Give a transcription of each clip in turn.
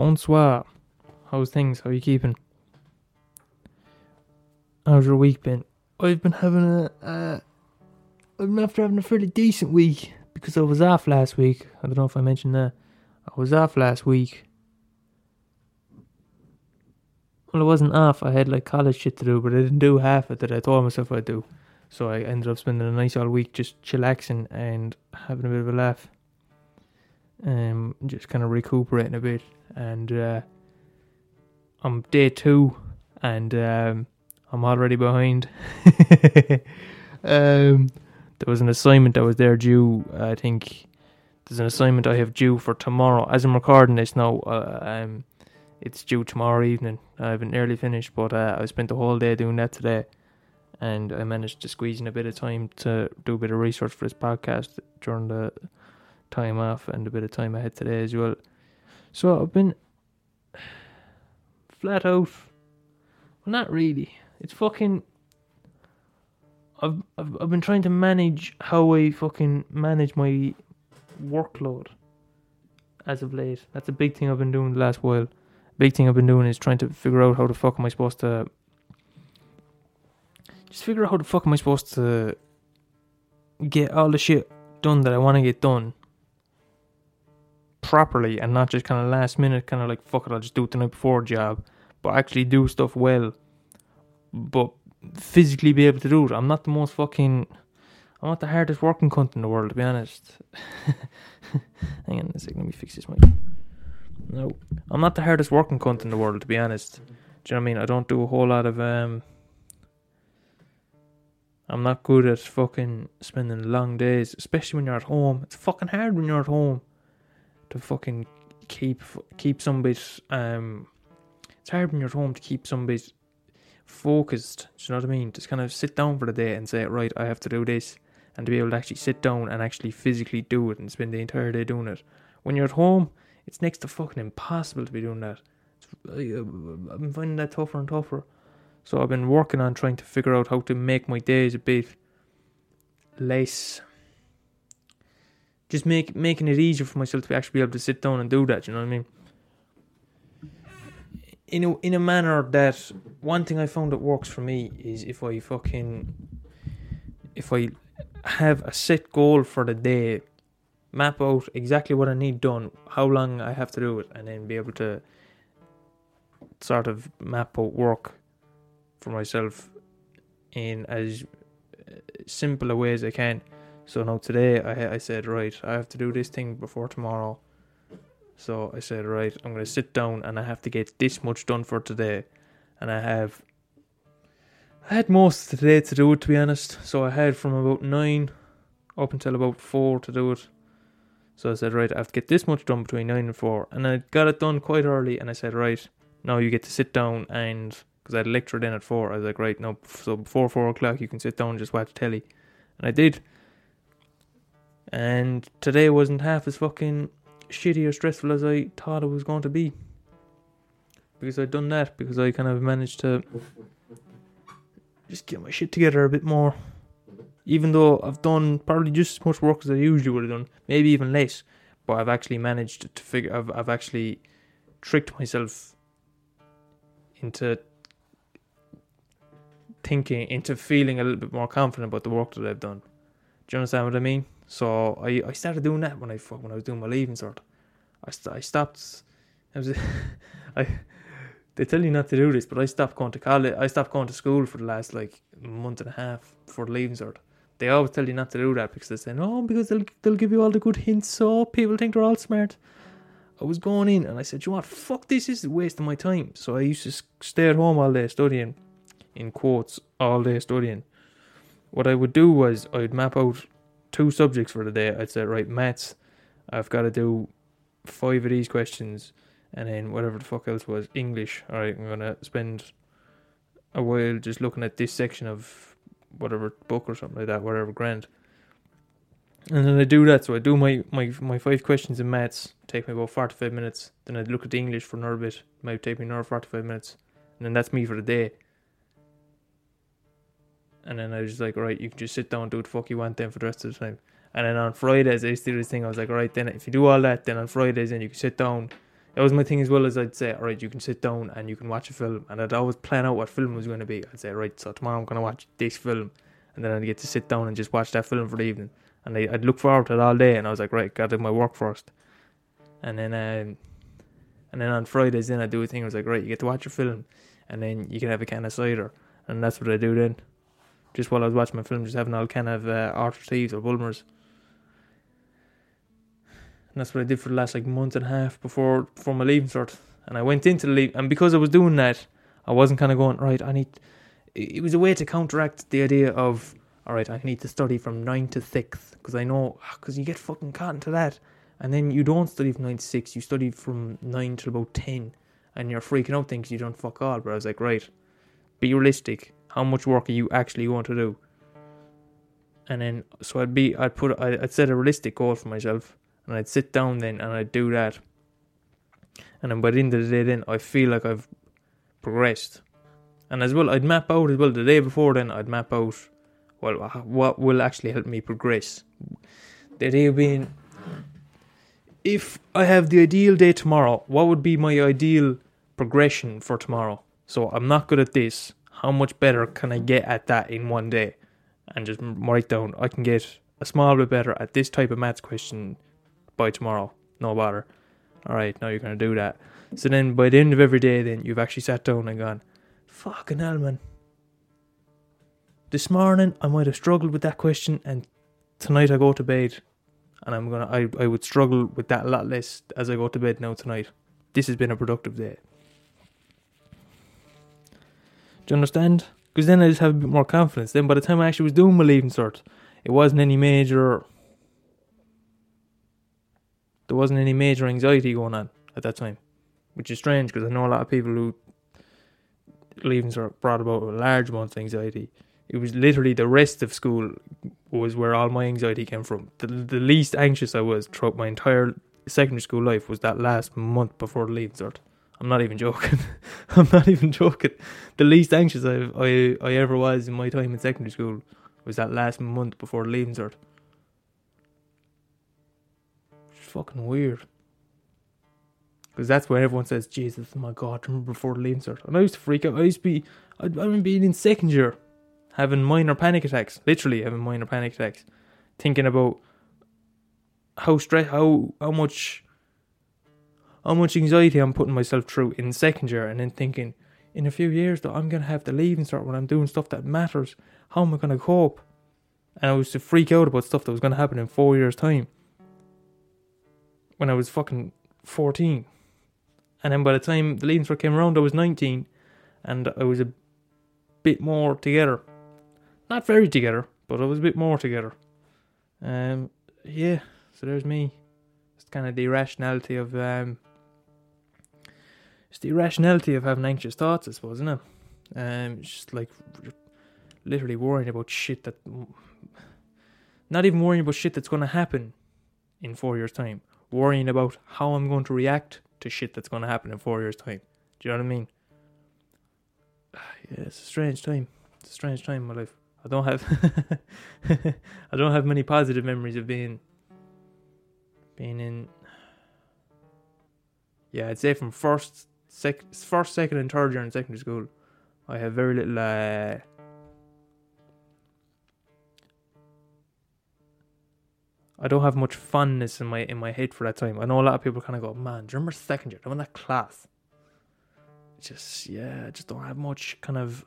Bonsoir. How's things? How are you keeping? How's your week been? I've been having a. I've been after having a fairly decent week because I was off last week. I don't know if I mentioned that. I was off last week. Well, I wasn't off. I had like college shit to do, but I didn't do half of it that I told myself I'd do. So I ended up spending a nice all week just chillaxing and having a bit of a laugh. Um, just kind of recuperating a bit. And uh, I'm day two, and um, I'm already behind. um, there was an assignment that was there due. I think there's an assignment I have due for tomorrow. As I'm recording this now, uh, um, it's due tomorrow evening. I haven't nearly finished, but uh, I spent the whole day doing that today and I managed to squeeze in a bit of time to do a bit of research for this podcast during the time off and a bit of time ahead today as well. So I've been flat out. Well, not really. It's fucking. I've, I've I've been trying to manage how I fucking manage my workload as of late. That's a big thing I've been doing the last while. Big thing I've been doing is trying to figure out how the fuck am I supposed to just figure out how the fuck am I supposed to get all the shit done that I want to get done properly and not just kind of last minute, kind of like fuck it, I'll just do it the night before job, but actually do stuff well, but physically be able to do it. I'm not the most fucking. I'm not the hardest working cunt in the world, to be honest. Hang on a second, let me fix this mic. No, I'm not the hardest working cunt in the world, to be honest. Do you know what I mean? I don't do a whole lot of um I'm not good at fucking spending long days, especially when you're at home. It's fucking hard when you're at home to fucking keep keep somebody. Um, it's hard when you're at home to keep somebody focused. Do you know what I mean? Just kind of sit down for the day and say, right, I have to do this, and to be able to actually sit down and actually physically do it and spend the entire day doing it. When you're at home, it's next to fucking impossible to be doing that. I'm finding that tougher and tougher. So I've been working on trying to figure out how to make my days a bit less. Just make making it easier for myself to actually be able to sit down and do that. You know what I mean? In a in a manner that one thing I found that works for me is if I fucking if I have a set goal for the day, map out exactly what I need done, how long I have to do it, and then be able to sort of map out work for myself in as uh, simple a way as I can. So now today I I said right, I have to do this thing before tomorrow. So I said right, I'm gonna sit down and I have to get this much done for today, and I have. I had most of today to do it to be honest. So I had from about nine up until about four to do it. So I said right, I have to get this much done between nine and four, and I got it done quite early. And I said right, now you get to sit down and because I had a lecture then at four. I was like, right, no, so before four o'clock, you can sit down and just watch telly. And I did. And today wasn't half as fucking shitty or stressful as I thought it was going to be. Because I'd done that, because I kind of managed to just get my shit together a bit more. Even though I've done probably just as much work as I usually would have done, maybe even less. But I've actually managed to figure, I've, I've actually tricked myself into thinking into feeling a little bit more confident about the work that I've done. Do you understand what I mean? So I, I started doing that when I when I was doing my leaving cert. I, st- I stopped. I was I they tell you not to do this, but I stopped going to college. I stopped going to school for the last like month and a half for the leaving cert. They always tell you not to do that because they say no, because they'll they'll give you all the good hints, so people think they're all smart. I was going in and I said, you know what, fuck this, this is a waste of my time. So I used to stay at home all day studying in quotes all day studying. What I would do was I'd map out two subjects for the day. I'd say, right, maths, I've got to do five of these questions, and then whatever the fuck else was, English. All right, I'm gonna spend a while just looking at this section of whatever book or something like that, whatever grant. And then I do that, so I do my, my, my five questions in maths, take me about 45 minutes. Then I'd look at the English for another bit, might take me another 45 minutes. And then that's me for the day. And then I was just like, right, you can just sit down and do what the fuck you want then for the rest of the time. And then on Fridays, I used to do this thing. I was like, right, then if you do all that, then on Fridays, then you can sit down, That was my thing as well as I'd say, all right, you can sit down and you can watch a film, and I'd always plan out what film was going to be. I'd say, right, so tomorrow I'm going to watch this film, and then I'd get to sit down and just watch that film for the evening, and I, would look forward to it all day. And I was like, right, got to do my work first, and then um, and then on Fridays then I do a thing. I was like, right, you get to watch a film, and then you can have a can of cider, and that's what I do then. Just while I was watching my film, just having all kind of uh, Orchard Thieves or Bulmers. And that's what I did for the last like month and a half before before my leaving cert. And I went into the leave, and because I was doing that, I wasn't kind of going right. I need. It was a way to counteract the idea of all right. I need to study from nine to six because I know because you get fucking caught into that, and then you don't study from nine to six. You study from nine to about ten, and you're freaking out things you don't fuck all. But I was like, right, be realistic. How much work are you actually going to do? And then so I'd be I'd put I'd set a realistic goal for myself and I'd sit down then and I'd do that. And then by the end of the day, then I feel like I've progressed. And as well, I'd map out as well the day before. Then I'd map out well what will actually help me progress. The idea being, if I have the ideal day tomorrow, what would be my ideal progression for tomorrow? So I'm not good at this. How much better can I get at that in one day? And just write down I can get a small bit better at this type of maths question by tomorrow. No bother. All right, now you're gonna do that. So then, by the end of every day, then you've actually sat down and gone, "Fucking hell, man." This morning I might have struggled with that question, and tonight I go to bed, and I'm gonna I I would struggle with that a lot less as I go to bed now tonight. This has been a productive day. Do you understand? Because then I just have a bit more confidence. Then by the time I actually was doing my leaving cert, it wasn't any major there wasn't any major anxiety going on at that time, which is strange because I know a lot of people who leaving cert brought about a large amount of anxiety. It was literally the rest of school was where all my anxiety came from. The, the least anxious I was throughout my entire secondary school life was that last month before leaving cert. I'm not even joking. I'm not even joking. The least anxious I, I I ever was in my time in secondary school was that last month before leaving cert It's fucking weird. Because that's where everyone says, Jesus, my God, remember before leaving cert. And I used to freak out. I used to be, I, I remember being in second year, having minor panic attacks, literally having minor panic attacks, thinking about how stress, how, how much, how much anxiety I'm putting myself through in second year, and then thinking, in a few years, though, I'm going to have the leaving cert when I'm doing stuff that matters. How am I going to cope? And I was to freak out about stuff that was going to happen in four years' time when I was fucking 14. And then by the time the leaving cert came around, I was 19 and I was a bit more together. Not very together, but I was a bit more together. Um, yeah, so there's me. It's kind of the irrationality of um, it's the irrationality of having anxious thoughts, I suppose, isn't it? Um, it's just like literally worrying about shit that, not even worrying about shit that's going to happen in four years' time worrying about how I'm going to react to shit that's going to happen in four years' time. Do you know what I mean? Yeah, it's a strange time. It's a strange time in my life. I don't have I don't have many positive memories of being being in yeah, I'd say from first sec first, second and third year in secondary school, I have very little uh, I don't have much funness in my in my head for that time. I know a lot of people kind of go, man, do you remember second year? I that class. Just yeah, I just don't have much kind of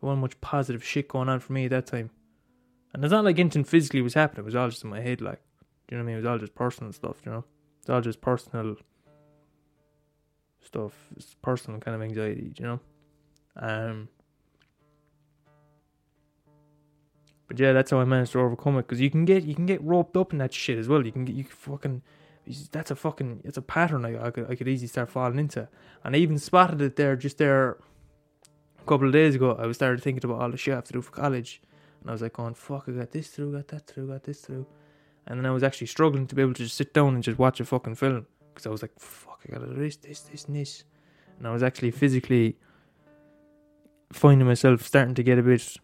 don't want much positive shit going on for me at that time. And it's not like anything physically was happening, it was all just in my head, like do you know what I mean? It was all just personal stuff, you know? It's all just personal stuff. It's personal kind of anxiety, you know? Um But yeah, that's how I managed to overcome it. Because you can get you can get roped up in that shit as well. You can get you can fucking that's a fucking it's a pattern I, I could I could easily start falling into. And I even spotted it there just there a couple of days ago. I was started thinking about all the shit I have to do for college, and I was like going fuck I got this through, got that through, got this through, and then I was actually struggling to be able to just sit down and just watch a fucking film because I was like fuck I gotta do this this this and this, and I was actually physically finding myself starting to get a bit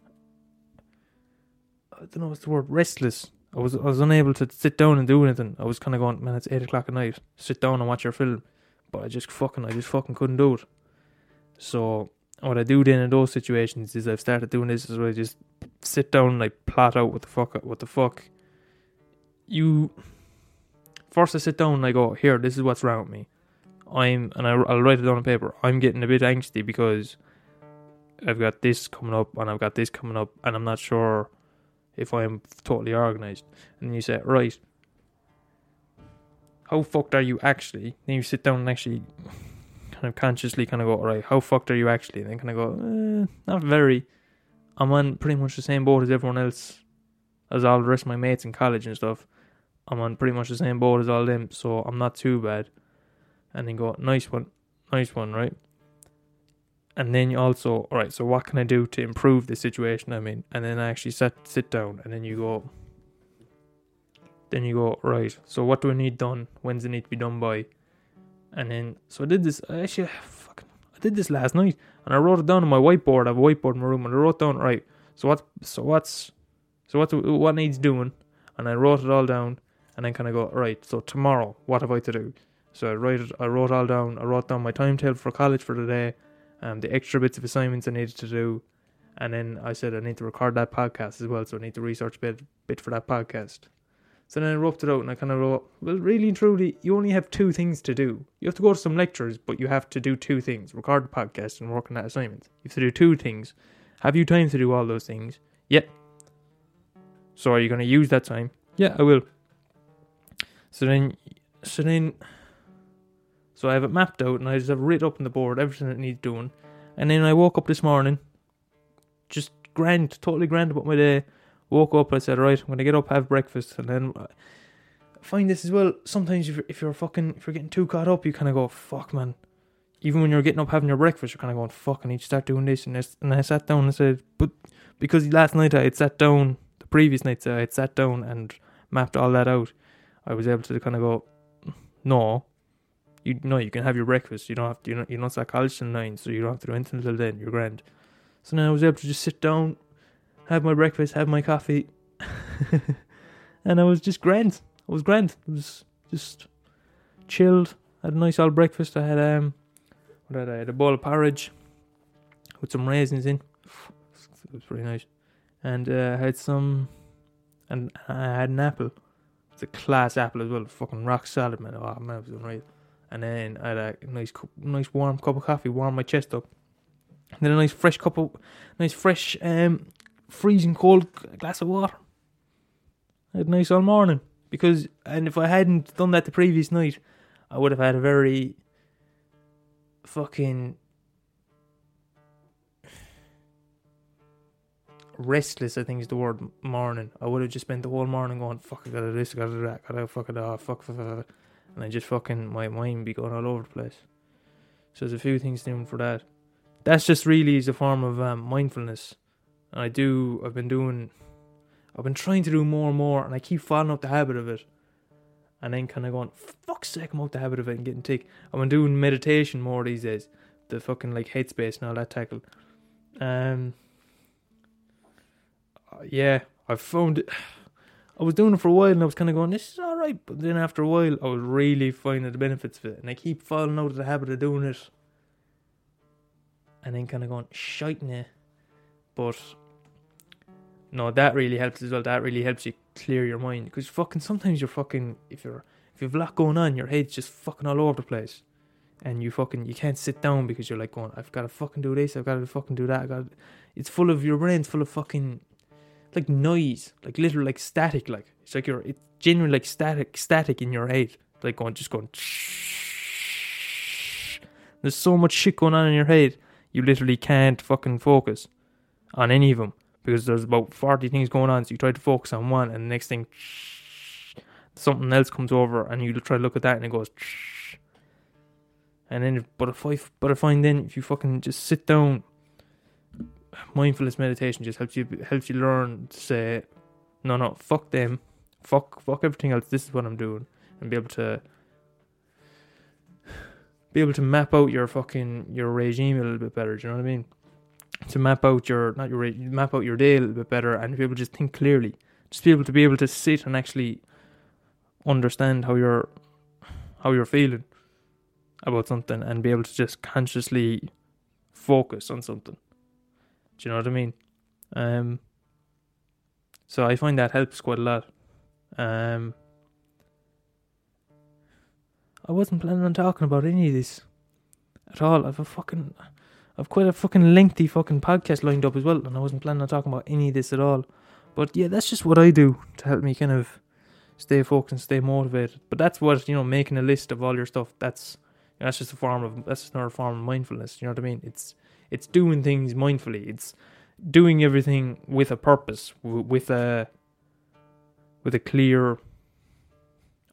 I don't know what's the word, restless I was I was unable to sit down and do anything. I was kind of going, man, it's eight o'clock at night. Sit down and watch your film, but I just fucking I just fucking couldn't do it. So what I do then in those situations is I've started doing this is where I just sit down and I plot out what the fuck what the fuck you first I sit down and I go here this is what's wrong with me. I'm and I, I'll write it down on paper I'm getting a bit angsty because I've got this coming up and I've got this coming up and I'm not sure if I'm totally organized. And you say right. How fucked are you actually? Then you sit down and actually kind of consciously kind of go right how fucked are you actually? And then kind of go eh, not very. I'm on pretty much the same boat as everyone else, as all the rest of my mates in college and stuff. I'm on pretty much the same boat as all them, so I'm not too bad. And then go, nice one, nice one, right? And then you also, all right, so what can I do to improve the situation I'm in? And then I actually sit sit down, and then you go, then you go, right, so what do I need done? When's it need to be done by? And then, so I did this, I actually, fucking, I did this last night and I wrote it down on my whiteboard. I have a whiteboard in my room, and I wrote down right. So what? So what's? So what? What needs doing? And I wrote it all down, and then kind of go right. So tomorrow, what have I to do? So I write it. I wrote all down. I wrote down my timetable for college for the day, um, the extra bits of assignments I needed to do, and then I said I need to record that podcast as well. So I need to research a bit, bit for that podcast. So then I wrote it out and I kind of wrote, well, really and truly, you only have two things to do. You have to go to some lectures, but you have to do two things record the podcast and work on that assignment. You have to do two things. Have you time to do all those things? Yeah. So are you going to use that time? Yeah, I will. So then, so then, so I have it mapped out and I just have written up on the board everything that needs doing. And then I woke up this morning, just grand, totally grand about my day Woke up, I said, right, I'm gonna get up, have breakfast, and then I find this as well. Sometimes if you're, if you're fucking, if you're getting too caught up, you kind of go, fuck, man. Even when you're getting up having your breakfast, you're kind of going, fuck, I need to start doing this and this. And I sat down and said, but because last night I had sat down, the previous night I had sat down and mapped all that out, I was able to kind of go, no, you know, you can have your breakfast. You don't have to, you know, you don't start college till nine, so you don't have to do anything until then. You're grand. So now I was able to just sit down, have my breakfast, have my coffee, and I was just grand. I was grand. I was just chilled. I Had a nice old breakfast. I had um, what had I? I had a bowl of porridge with some raisins in. It was pretty nice, and uh, I had some, and I had an apple. A class apple as well. Fucking rock solid, man. Oh man, it was unreal. And then I had a nice, nice warm cup of coffee, warm my chest up. And then a nice fresh cup of, nice fresh um freezing cold glass of water. I had nice all morning because, and if I hadn't done that the previous night, I would have had a very fucking restless. I think is the word morning. I would have just spent the whole morning going, "Fuck, I gotta do this, I gotta do that, I gotta fuck it off, fuck, fuck, fuck," and I just fucking my mind be going all over the place. So there's a few things doing for that. That's just really is a form of um, mindfulness and I do, I've been doing, I've been trying to do more and more, and I keep falling out the habit of it. And then kind of going, fuck's sake, I'm out the habit of it and getting tick. I've been doing meditation more these days. The fucking like headspace and all that tackle. Um, Uh, yeah, I found it. I was doing it for a while and I was kind of going, this is alright. But then after a while, I was really finding the benefits of it. And I keep falling out of the habit of doing it. And then kind of going, shite nah. But no, that really helps as well. That really helps you clear your mind because fucking sometimes you're fucking if you're if you've a lot going on, your head's just fucking all over the place, and you fucking you can't sit down because you're like going, I've got to fucking do this, I've got to fucking do that. I got it's full of your brain's full of fucking like noise, like literal like static, like it's like you're it's genuinely like static static in your head, like going just going. There's so much shit going on in your head, you literally can't fucking focus on any of them because there's about 40 things going on. So you try to focus on one, and the next thing, something else comes over, and you try to look at that, and it goes. And then, but if I, but I find then if you fucking just sit down, mindfulness meditation just helps you helps you learn to say, no, no, fuck them, fuck, fuck everything else. This is what I'm doing, and be able to be able to map out your fucking your regime a little bit better. Do you know what I mean? to map out your not your map out your day a little bit better and be able to just think clearly. Just be able to be able to sit and actually understand how you're how you're feeling about something and be able to just consciously focus on something. Do you know what I mean? Um so I find that helps quite a lot. Um I wasn't planning on talking about any of this at all. I've a fucking I've quite a fucking lengthy fucking podcast lined up as well, and I wasn't planning on talking about any of this at all. But yeah, that's just what I do to help me kind of stay focused and stay motivated. But that's what you know, making a list of all your stuff. That's that's just a form of that's just another form of mindfulness. You know what I mean? It's it's doing things mindfully. It's doing everything with a purpose, with a with a clear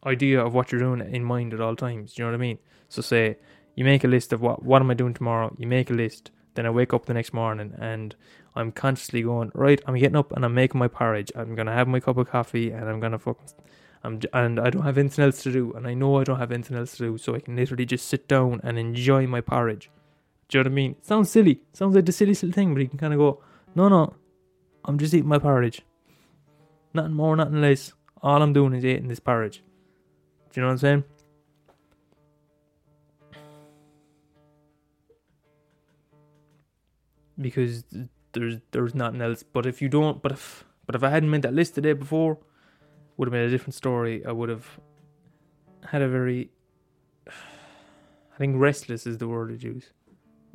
idea of what you're doing in mind at all times. You know what I mean? So say you make a list of what what am I doing tomorrow. You make a list. Then I wake up the next morning and I'm consciously going right. I'm getting up and I'm making my porridge. I'm gonna have my cup of coffee and I'm gonna fucking. I'm and I don't have anything else to do, and I know I don't have anything else to do, so I can literally just sit down and enjoy my porridge. Do you know what I mean? Sounds silly. Sounds like the silliest little thing, but you can kind of go, no, no, I'm just eating my porridge. Nothing more, nothing less. All I'm doing is eating this porridge. Do you know what I'm saying? Because there's there's nothing else. But if you don't, but if but if I hadn't made that list the day before, would have been a different story. I would have had a very, I think restless is the word I'd use.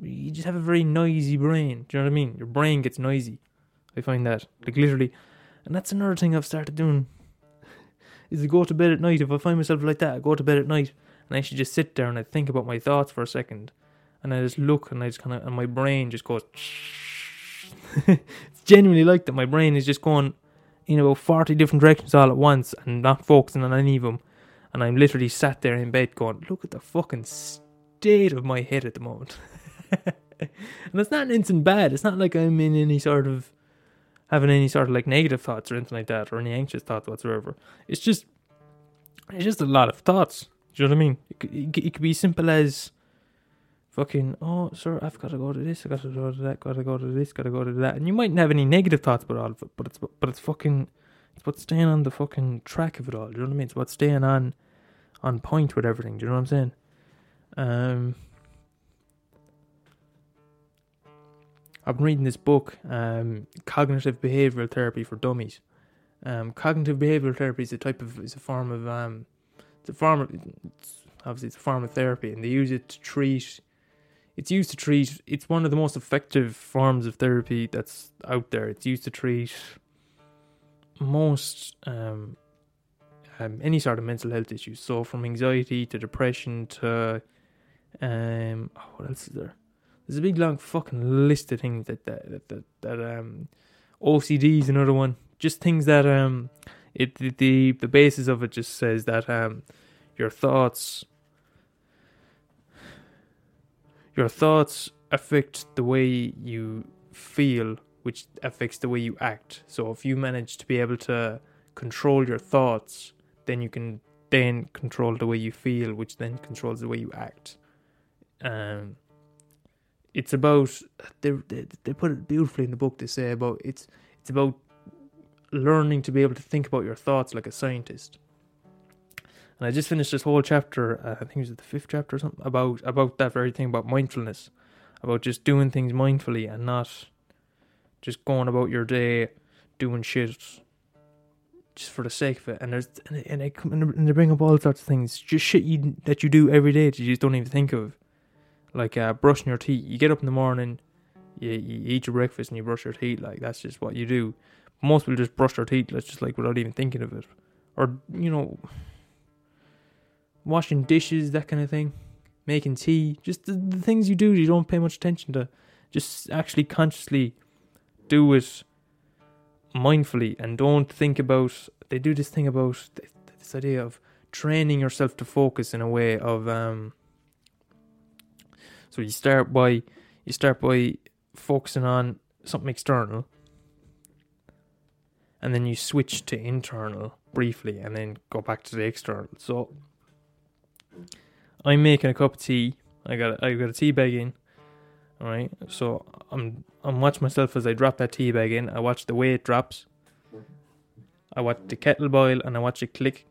You just have a very noisy brain. Do you know what I mean? Your brain gets noisy. I find that like literally, and that's another thing I've started doing. Is to go to bed at night. If I find myself like that, I go to bed at night and I should just sit there and I think about my thoughts for a second, and I just look and I just kind of and my brain just goes. it's genuinely like that. My brain is just going in about 40 different directions all at once and not focusing on any of them. And I'm literally sat there in bed going, look at the fucking state of my head at the moment. and it's not anything bad. It's not like I'm in any sort of having any sort of like negative thoughts or anything like that or any anxious thoughts whatsoever. It's just, it's just a lot of thoughts. Do you know what I mean? It could, it could be simple as fucking, oh, sir, I've got to go to this, I've got to go to that, got to go to this, got to go to that. And you mightn't have any negative thoughts about all of it, but it's, but it's fucking, it's about staying on the fucking track of it all. Do you know what I mean? It's about staying on, on point with everything. Do you know what I'm saying? Um, I've been reading this book, um, Cognitive Behavioral Therapy for Dummies. Um, cognitive behavioral therapy is a type of, is a form of, um, it's a form of, it's, obviously it's a form of therapy, and they use it to treat it's used to treat it's one of the most effective forms of therapy that's out there. It's used to treat most um, um, any sort of mental health issues. So from anxiety to depression to um oh, what else is there there's a big long fucking list of things that that that, that, that um OCD is another one just things that um it the, the the basis of it just says that um your thoughts your thoughts affect the way you feel, which affects the way you act. So if you manage to be able to control your thoughts, then you can then control the way you feel, which then controls the way you act. Um, it's about they, they they put it beautifully in the book. They say about it's it's about learning to be able to think about your thoughts like a scientist. And I just finished this whole chapter, uh, I think it was the fifth chapter or something, about about that very thing about mindfulness, about just doing things mindfully and not just going about your day doing shit just for the sake of it. And there's and they, and they and they bring up all sorts of things, just shit you that you do every day that you just don't even think of, like uh, brushing your teeth. You get up in the morning, you, you eat your breakfast and you brush your teeth. Like that's just what you do. Most people just brush their teeth, that's just like without even thinking of it, or you know washing dishes, that kind of thing, making tea, just the, the things you do you don't pay much attention to. Just actually consciously do it mindfully and don't think about. They do this thing about this idea of training yourself to focus in a way of. Um, so you start by you start by focusing on something external and then you switch to internal briefly and then go back to the external. So I'm making a cup of tea. I got I got a tea bag in. Alright. So I'm I'm watching myself as I drop that tea bag in. I watch the way it drops. I watch the kettle boil and I watch it click.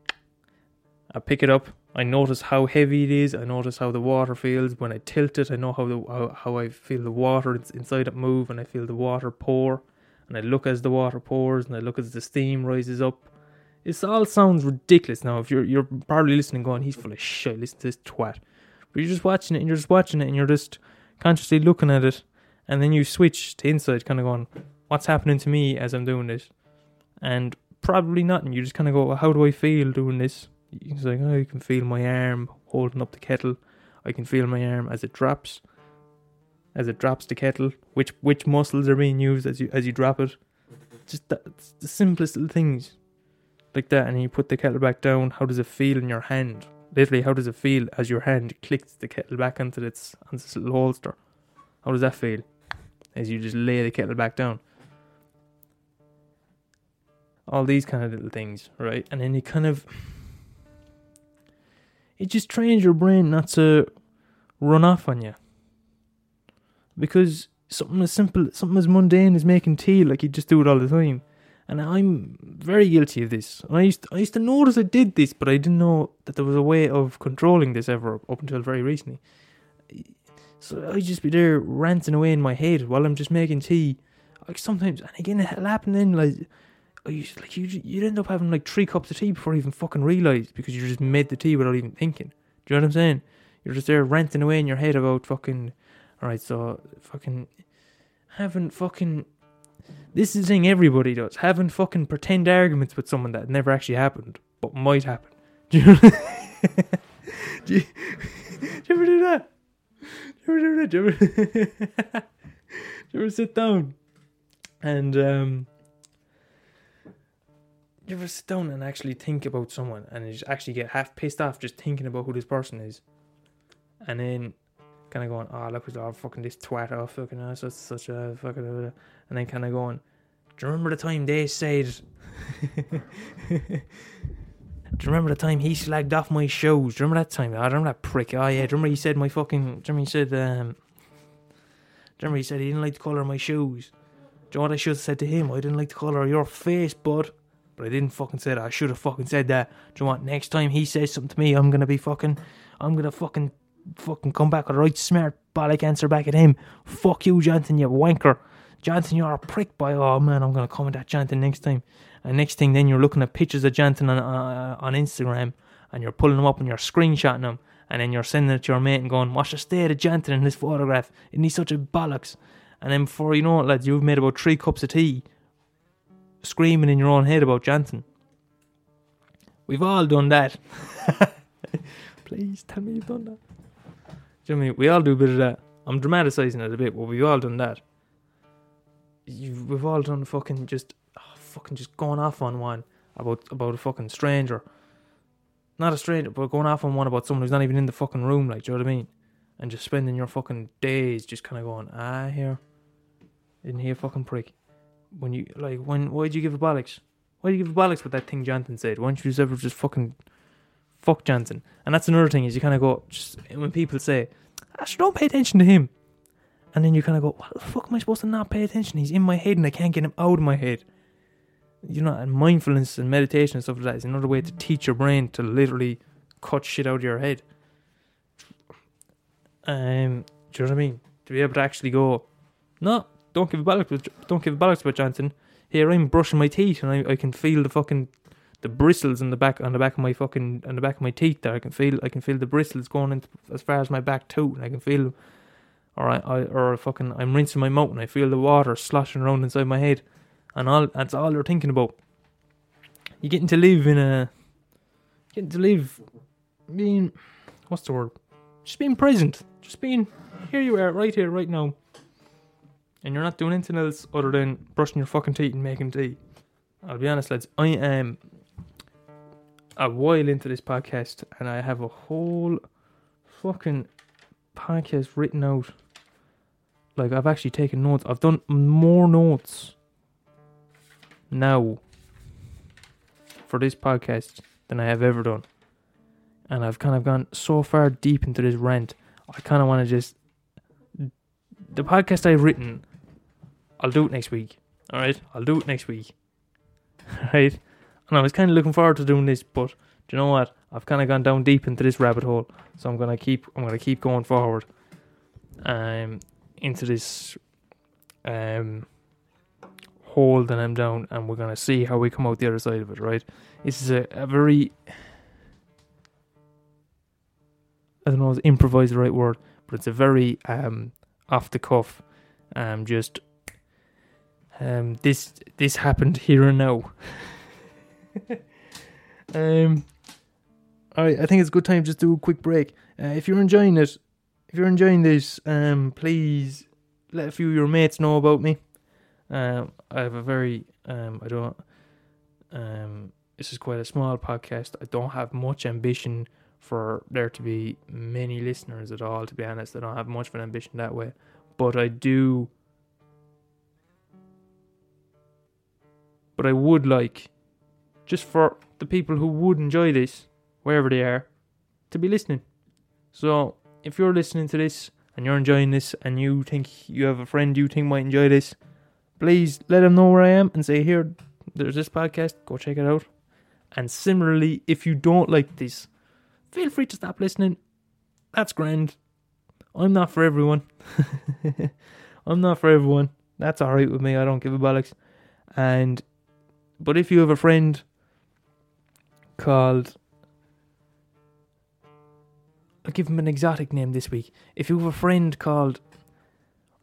I pick it up. I notice how heavy it is. I notice how the water feels when I tilt it. I know how the how, how I feel the water inside it move, and I feel the water pour. And I look as the water pours, and I look as the steam rises up. It all sounds ridiculous now. If you're you're probably listening, going, "He's full of shit." Listen to this twat. But you're just watching it, and you're just watching it, and you're just consciously looking at it, and then you switch to inside, kind of going, "What's happening to me as I'm doing this?" And probably nothing. You just kind of go, "How do I feel doing this?" It's like, "Oh, you can feel my arm holding up the kettle. I can feel my arm as it drops." As it drops the kettle, which which muscles are being used as you as you drop it, just the simplest little things like that, and you put the kettle back down. How does it feel in your hand? Literally, how does it feel as your hand clicks the kettle back onto its onto its little holster? How does that feel as you just lay the kettle back down? All these kind of little things, right? And then you kind of it just trains your brain not to run off on you. Because something as simple, something as mundane as making tea, like you just do it all the time. And I'm very guilty of this. And I used to, I used to notice I did this, but I didn't know that there was a way of controlling this ever up until very recently. So I'd just be there ranting away in my head while I'm just making tea. Like sometimes, and again, it'll happen then, like, I used, like you, you'd end up having like three cups of tea before you even fucking realise because you just made the tea without even thinking. Do you know what I'm saying? You're just there ranting away in your head about fucking, alright, so fucking having fucking this is the thing everybody does. Having fucking pretend arguments with someone that never actually happened, but might happen. Do you, do you, do you ever do that? Do you ever do that? Do you ever, do you ever sit down and um, you ever sit down and actually think about someone and you just actually get half pissed off just thinking about who this person is, and then kind of going, oh look, at all fucking this twat off, fucking oh, such such a fucking, and then kind of going, do you remember the time they said? do you remember the time he slagged off my shoes? Do you remember that time? Ah, I remember that prick. Oh yeah, do you remember he said my fucking? Do you remember he said um? Do you remember he said he didn't like the colour of my shoes? Do you know what I should have said to him? I didn't like the colour of your face, bud. But I didn't fucking say that. I should have fucking said that. Do you know? Next time he says something to me, I'm gonna be fucking. I'm gonna fucking fucking come back with a right smart bollock answer back at him. Fuck you, Jonathan, you wanker. Jonathan, you're a prick by oh man, I'm gonna comment at Jonathan next time. And next thing, then you're looking at pictures of Jonathan on uh, on Instagram, and you're pulling them up and you're screenshotting them, and then you're sending it to your mate and going, "Watch the state of Jonathan in this photograph. Isn't he such a bollocks?" And then before you know it, lads, you've made about three cups of tea, screaming in your own head about Jonathan. We've all done that. Please tell me you've done that. Do you know I mean? We all do a bit of that. I'm dramatising it a bit, but we've all done that. You, we've all done fucking just, oh, fucking just going off on one about about a fucking stranger. Not a stranger, but going off on one about someone who's not even in the fucking room. Like, do you know what I mean? And just spending your fucking days just kind of going, ah, here, in here, fucking prick. When you like, when why'd you give a bollocks? Why'd you give a bollocks with that thing Jonathan said? Why don't you just ever just fucking fuck Jansen. And that's another thing is you kind of go just when people say, "I should don't pay attention to him," and then you kind of go, "What the fuck am I supposed to not pay attention? He's in my head and I can't get him out of my head." You know, and mindfulness and meditation and stuff like that is another way to teach your brain to literally cut shit out of your head. Um, do you know what I mean? To be able to actually go, no, don't give a bollocks, don't give a bollocks about Johnson. Here I'm brushing my teeth and I, I can feel the fucking the bristles in the back on the back of my fucking on the back of my teeth there. I can feel I can feel the bristles going into as far as my back too, and I can feel or I, I or fucking I'm rinsing my mouth and I feel the water sloshing around inside my head, and all that's all you're thinking about. You're getting to live in a getting to live being what's the word? Just being present. Just being here you are, right here, right now. And you're not doing anything else other than brushing your fucking teeth and making tea. I'll be honest, lads. I am a while into this podcast and I have a whole fucking podcast written out. Like I've actually taken notes. I've done more notes now for this podcast than I have ever done. And I've kind of gone so far deep into this rant. I kind of want to just the podcast I've written. I'll do it next week. All right, I'll do it next week. Right, and I was kind of looking forward to doing this, but do you know what? I've kind of gone down deep into this rabbit hole, so I'm gonna keep I'm gonna keep going forward, um, into this, um, hole that I'm down, and we're gonna see how we come out the other side of it. Right? This is a, a very I don't know improvise the right word, but it's a very um off the cuff, um just um this this happened here and now. um, all right, I think it's a good time just to do a quick break. Uh, if you're enjoying it, if you're enjoying this, um, please let a few of your mates know about me. Um, I have a very um, I don't um, this is quite a small podcast. I don't have much ambition for there to be many listeners at all. To be honest, I don't have much of an ambition that way, but I do. But I would like, just for the people who would enjoy this, wherever they are, to be listening. So if you're listening to this and you're enjoying this and you think you have a friend you think might enjoy this, please let them know where I am and say, here, there's this podcast, go check it out. And similarly, if you don't like this, feel free to stop listening. That's grand. I'm not for everyone. I'm not for everyone. That's alright with me. I don't give a bollocks. And, but if you have a friend called, I'll give him an exotic name this week. If you have a friend called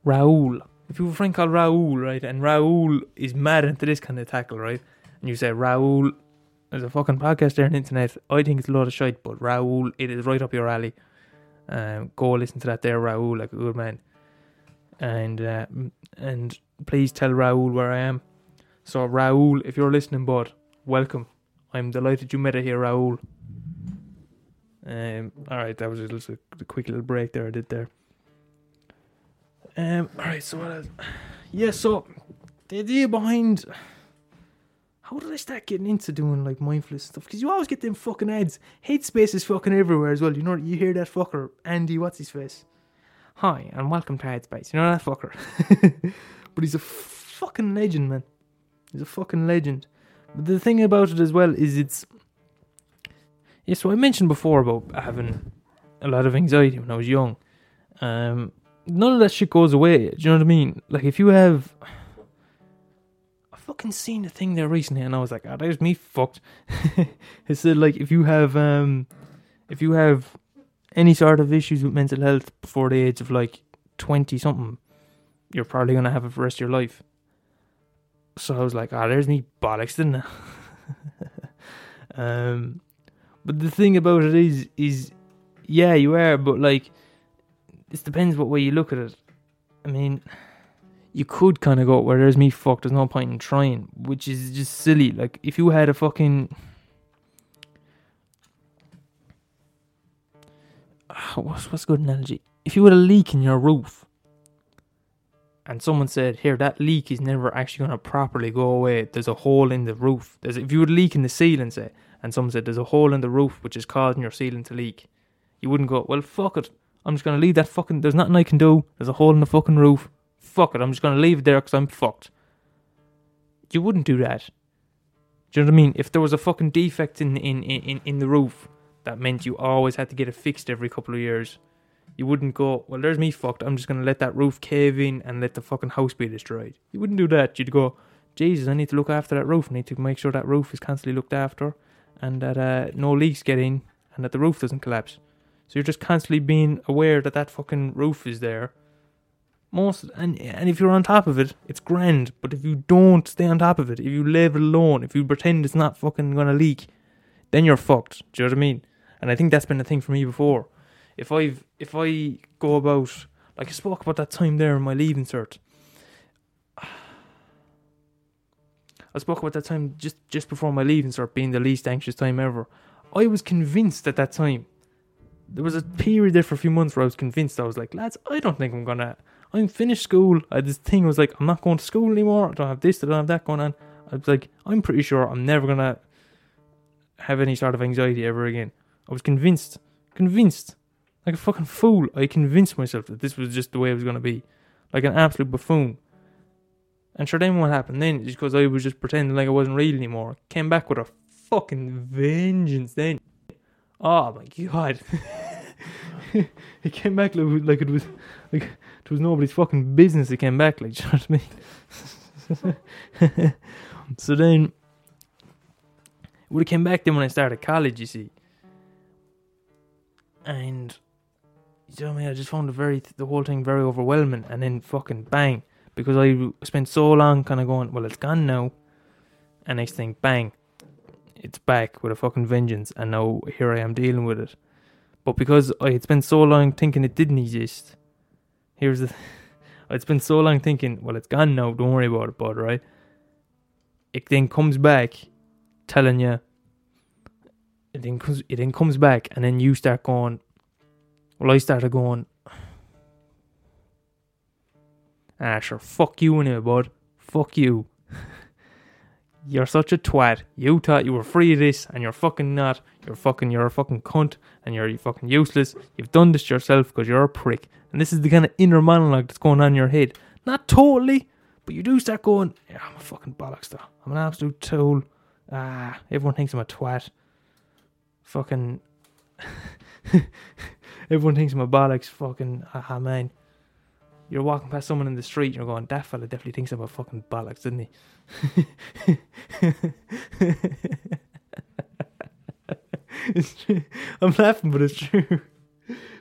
Raoul, if you have a friend called Raoul, right, and Raoul is mad into this kind of tackle, right, and you say, Raoul, there's a fucking podcast there on the internet. I think it's a lot of shite, but Raoul, it is right up your alley. Um, go listen to that there, Raoul, like a good man. And uh, and please tell Raoul where I am. So Raoul, if you're listening, bud, welcome. I'm delighted you made it here, Raoul. Um, all right, that was just a, a quick little break there I did there. Um, all right, so what else? Yeah, so the idea behind how did I start getting into doing like mindfulness stuff? Because you always get them fucking ads. Headspace is fucking everywhere as well. You know, you hear that fucker Andy, what's his face? Hi and welcome to Headspace. You know that fucker, but he's a fucking legend, man. He's a fucking legend. But the thing about it as well is it's yeah. So I mentioned before about having a lot of anxiety when I was young. Um, none of that shit goes away. Do you know what I mean? Like if you have I fucking seen a thing there recently, and I was like, "Ah, oh, there's me fucked." it said like if you have um, if you have any sort of issues with mental health before the age of like twenty something, you're probably gonna have it for the rest of your life. So I was like, "Ah, oh, there's me bollocks, didn't I?" um, but the thing about it is, is yeah, you are, but like, it depends what way you look at it. I mean you could kind of go, where there's me fucked, there's no point in trying, which is just silly. Like, if you had a fucking. What's, what's good analogy? If you had a leak in your roof, and someone said, Here, that leak is never actually going to properly go away, there's a hole in the roof. There's, if you a leak in the ceiling, say, and someone said, There's a hole in the roof which is causing your ceiling to leak, you wouldn't go, Well, fuck it. I'm just going to leave that fucking. There's nothing I can do. There's a hole in the fucking roof fuck it, I'm just going to leave it there because I'm fucked. You wouldn't do that. Do you know what I mean? If there was a fucking defect in, in, in, in the roof, that meant you always had to get it fixed every couple of years. You wouldn't go, well, there's me fucked. I'm just going to let that roof cave in and let the fucking house be destroyed. You wouldn't do that. You'd go, Jesus, I need to look after that roof. I need to make sure that roof is constantly looked after and that uh, no leaks get in and that the roof doesn't collapse. So you're just constantly being aware that that fucking roof is there most and and if you're on top of it, it's grand. But if you don't stay on top of it, if you it alone, if you pretend it's not fucking gonna leak, then you're fucked. Do you know what I mean? And I think that's been the thing for me before. If I if I go about like I spoke about that time there in my leaving cert. I spoke about that time just just before my leaving cert being the least anxious time ever. I was convinced at that time. There was a period there for a few months where I was convinced. I was like, lads, I don't think I'm gonna I'm finished school. I, this thing was like, I'm not going to school anymore. I don't have this, I don't have that going on. I was like, I'm pretty sure I'm never gonna have any sort of anxiety ever again. I was convinced, convinced, like a fucking fool. I convinced myself that this was just the way it was gonna be, like an absolute buffoon. And sure, then what happened then is because I was just pretending like I wasn't real anymore. Came back with a fucking vengeance then. Oh my god. he came back like, like it was like it was nobody's fucking business. He came back like, you know what I mean? so then, would have came back then when I started college. You see, and you know what I mean. I just found it very the whole thing very overwhelming, and then fucking bang because I spent so long kind of going, well, it's gone now, and next thing, bang, it's back with a fucking vengeance, and now here I am dealing with it. But because I had spent so long thinking it didn't exist, here's the. I'd spent so long thinking, well, it's gone now. Don't worry about it, bud. Right? It then comes back, telling you. It then comes. It then comes back, and then you start going. Well, I started going. Ah, sure. Fuck you anyway, bud. Fuck you. you're such a twat. You thought you were free of this, and you're fucking not. You're fucking. You're a fucking cunt, and you're fucking useless. You've done this yourself because you're a prick. And this is the kind of inner monologue that's going on in your head. Not totally, but you do start going, yeah, I'm a fucking bollocks though. I'm an absolute tool. Ah, everyone thinks I'm a twat. Fucking. everyone thinks a bollocks. Fucking. Ah, man. You're walking past someone in the street, and you're going, that fella definitely thinks I'm a fucking bollocks, doesn't he? it's true. I'm laughing, but it's true.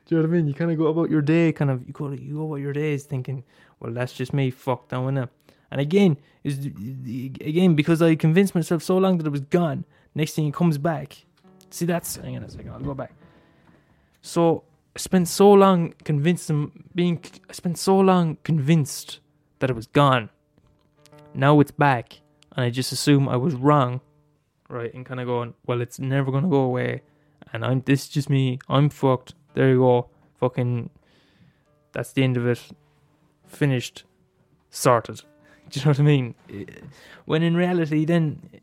Do you know what I mean? You kind of go about your day, kind of you go you go about your days thinking, well, that's just me fucked down now. And again, is again because I convinced myself so long that it was gone. Next thing it comes back. See, that's hang on a second. I'll go back. So I spent so long convinced being. I spent so long convinced that it was gone. Now it's back, and I just assume I was wrong, right? And kind of going, well, it's never gonna go away, and I'm. This is just me. I'm fucked. There you go. Fucking. That's the end of it. Finished. Sorted. Do you know what I mean? When in reality, then.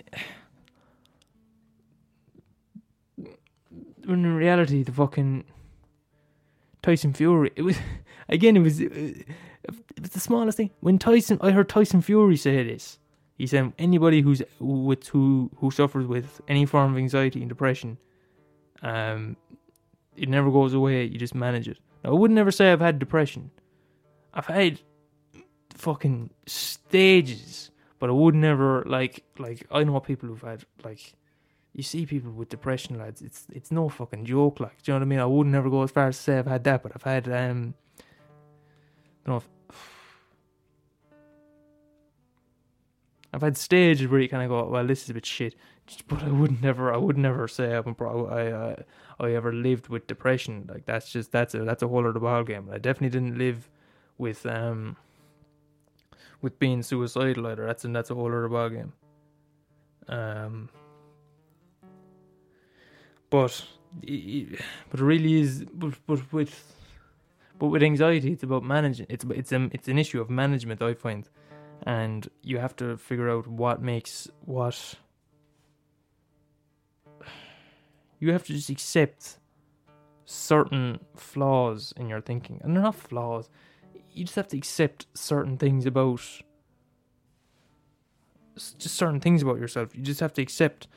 When in reality, the fucking Tyson Fury. It was again. It was it was the smallest thing. When Tyson, I heard Tyson Fury say this. He said anybody who's with who who suffers with any form of anxiety and depression, um, it never goes away. You just manage it. Now, I would never say I've had depression. I've had fucking stages, but I would never like like I know people who've had like you see people with depression, lads. It's it's no fucking joke. Like, do you know what I mean? I would never go as far as to say I've had that, but I've had um, I don't know. If, I've had stages where you kind of go, well, this is a bit shit, but I would never, I would never say I'm pro, I, I ever lived with depression. Like that's just that's a that's a whole other ball game. I definitely didn't live with um with being suicidal either. That's and that's a whole other ball game. Um, but but really is. But, but with but with anxiety, it's about managing. It's it's um it's an issue of management. I find, and you have to figure out what makes what. You have to just accept certain flaws in your thinking, and they're not flaws. You just have to accept certain things about just certain things about yourself. You just have to accept,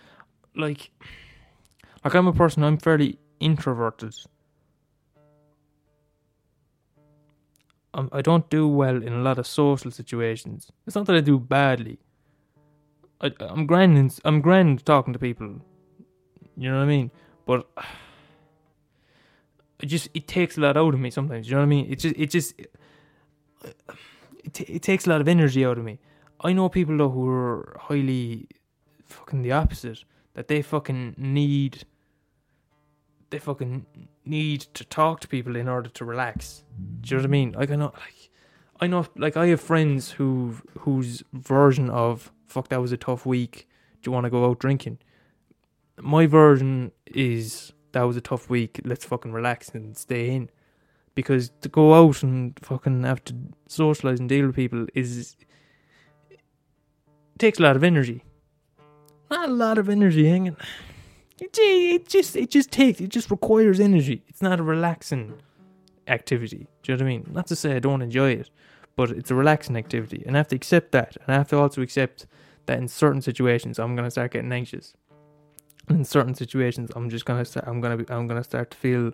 like like I'm a person, I'm fairly introverted. I'm, I don't do well in a lot of social situations. It's not that I do badly. I, I'm grand. In, I'm grand talking to people. You know what I mean? But it just it takes a lot out of me sometimes. You know what I mean? It just it just it, it, it takes a lot of energy out of me. I know people though who are highly fucking the opposite that they fucking need they fucking need to talk to people in order to relax. Do you know what I mean? Like I know like I know like I have friends who whose version of fuck that was a tough week. Do you want to go out drinking? My version is that was a tough week. Let's fucking relax and stay in. Because to go out and fucking have to socialize and deal with people is takes a lot of energy not a lot of energy hanging. It, it just it just takes it just requires energy. It's not a relaxing activity. Do you know what I mean? Not to say I don't enjoy it, but it's a relaxing activity, and I have to accept that, and I have to also accept that in certain situations I'm gonna start getting anxious. in certain situations, I'm just gonna start. I'm gonna be. I'm gonna start to feel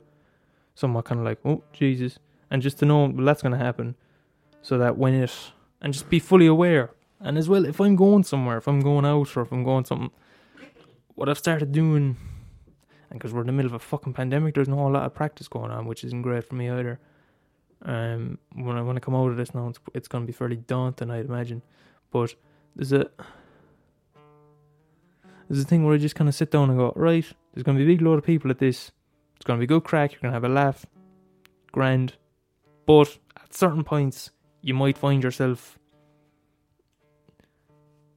somewhat kind of like, oh Jesus, and just to know well, that's gonna happen, so that when it and just be fully aware. And as well, if I'm going somewhere, if I'm going out or if I'm going something, what I've started doing, and because we're in the middle of a fucking pandemic, there's not a lot of practice going on, which isn't great for me either. Um, when I want to come out of this now, it's, it's going to be fairly daunting, I'd imagine. But there's a there's a thing where I just kind of sit down and go, right, there's going to be a big load of people at this. It's going to be good crack. You're going to have a laugh, grand. But at certain points, you might find yourself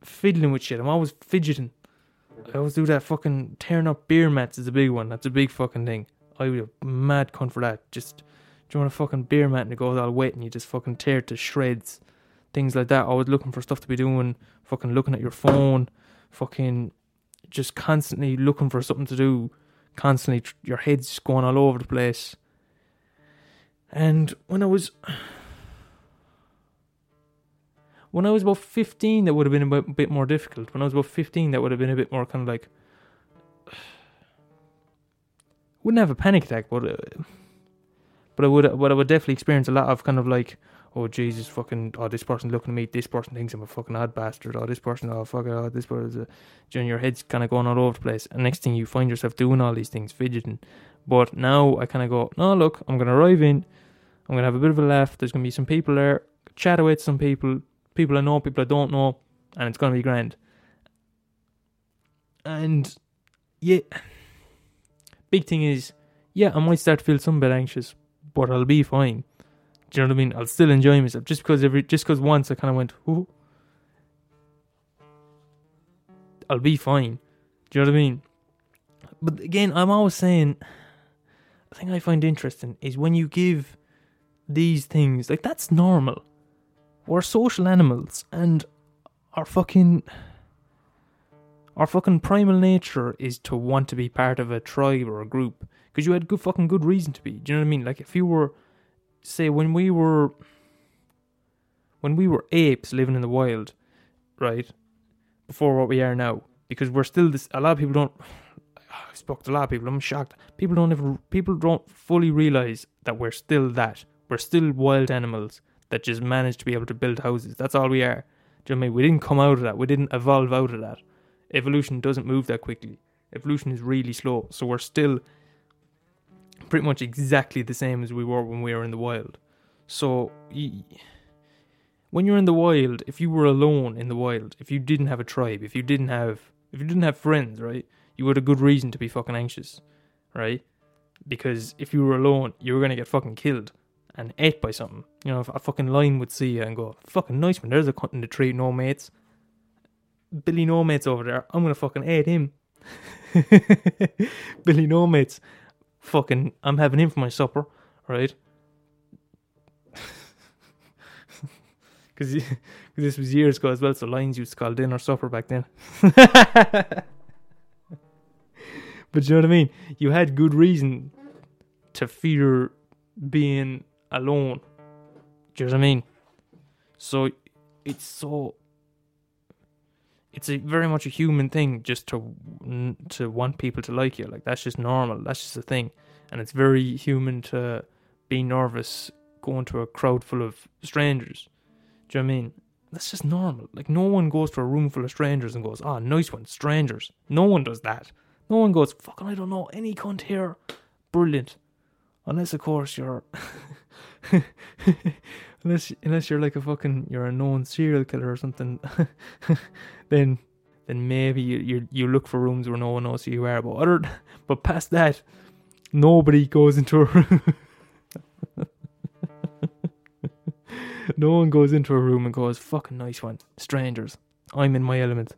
fiddling with shit. I'm always fidgeting. I always do that fucking tearing up beer mats is a big one. That's a big fucking thing. I would a mad cunt for that. Just do you want a fucking beer mat and it goes all wet and you just fucking tear it to shreds. Things like that. Always looking for stuff to be doing. Fucking looking at your phone. Fucking just constantly looking for something to do. Constantly, your head's going all over the place. And when I was when I was about 15, that would have been a bit more difficult. When I was about 15, that would have been a bit more kind of like. Wouldn't have a panic attack, but. Uh, but I would, but I would definitely experience a lot of kind of like, oh Jesus, fucking, oh this person looking at me, this person thinks I'm a fucking odd bastard, oh this person, oh fuck oh this person, you know, your head's kind of going all over the place, and next thing you find yourself doing all these things, fidgeting. But now I kind of go, no, look, I'm gonna arrive in, I'm gonna have a bit of a laugh. There's gonna be some people there, chat with some people, people I know, people I don't know, and it's gonna be grand. And yeah, big thing is, yeah, I might start to feel some bit anxious, but I'll be fine. Do you know what I mean? I'll still enjoy myself just because every just because once I kind of went, ooh, I'll be fine. Do you know what I mean? But again, I'm always saying, the thing I find interesting is when you give these things like that's normal. We're social animals, and our fucking our fucking primal nature is to want to be part of a tribe or a group because you had good fucking good reason to be. Do you know what I mean? Like if you were, say, when we were, when we were apes living in the wild, right, before what we are now, because we're still this. A lot of people don't. I spoke to a lot of people. I'm shocked. People don't ever. People don't fully realize that we're still that. We're still wild animals that just managed to be able to build houses. That's all we are. Do you know what I mean? We didn't come out of that. We didn't evolve out of that. Evolution doesn't move that quickly. Evolution is really slow. So we're still pretty much exactly the same as we were when we were in the wild. So when you're in the wild, if you were alone in the wild, if you didn't have a tribe, if you didn't have if you didn't have friends, right, you had a good reason to be fucking anxious, right? Because if you were alone, you were gonna get fucking killed and ate by something. You know, if a fucking lion would see you and go, fucking nice man, there's a cunt in the tree, no mates. Billy no mates over there, I'm gonna fucking eat him. Billy no mates. Fucking I'm having him for my supper, right? Because this was years ago as well, so lions used to call dinner supper back then. but you know what I mean? You had good reason to fear being alone. Do you know what I mean? So it's so it's a very much a human thing just to to want people to like you. Like that's just normal. That's just a thing, and it's very human to be nervous going to a crowd full of strangers. Do you know what I mean? That's just normal. Like no one goes to a room full of strangers and goes, "Ah, oh, nice one, strangers." No one does that. No one goes, "Fucking, I don't know any cunt here." Brilliant. Unless, of course, you're unless unless you're like a fucking you're a known serial killer or something, then then maybe you, you you look for rooms where no one knows who you are. But other but past that, nobody goes into a room. no one goes into a room and goes, "Fucking nice one, strangers." I'm in my element.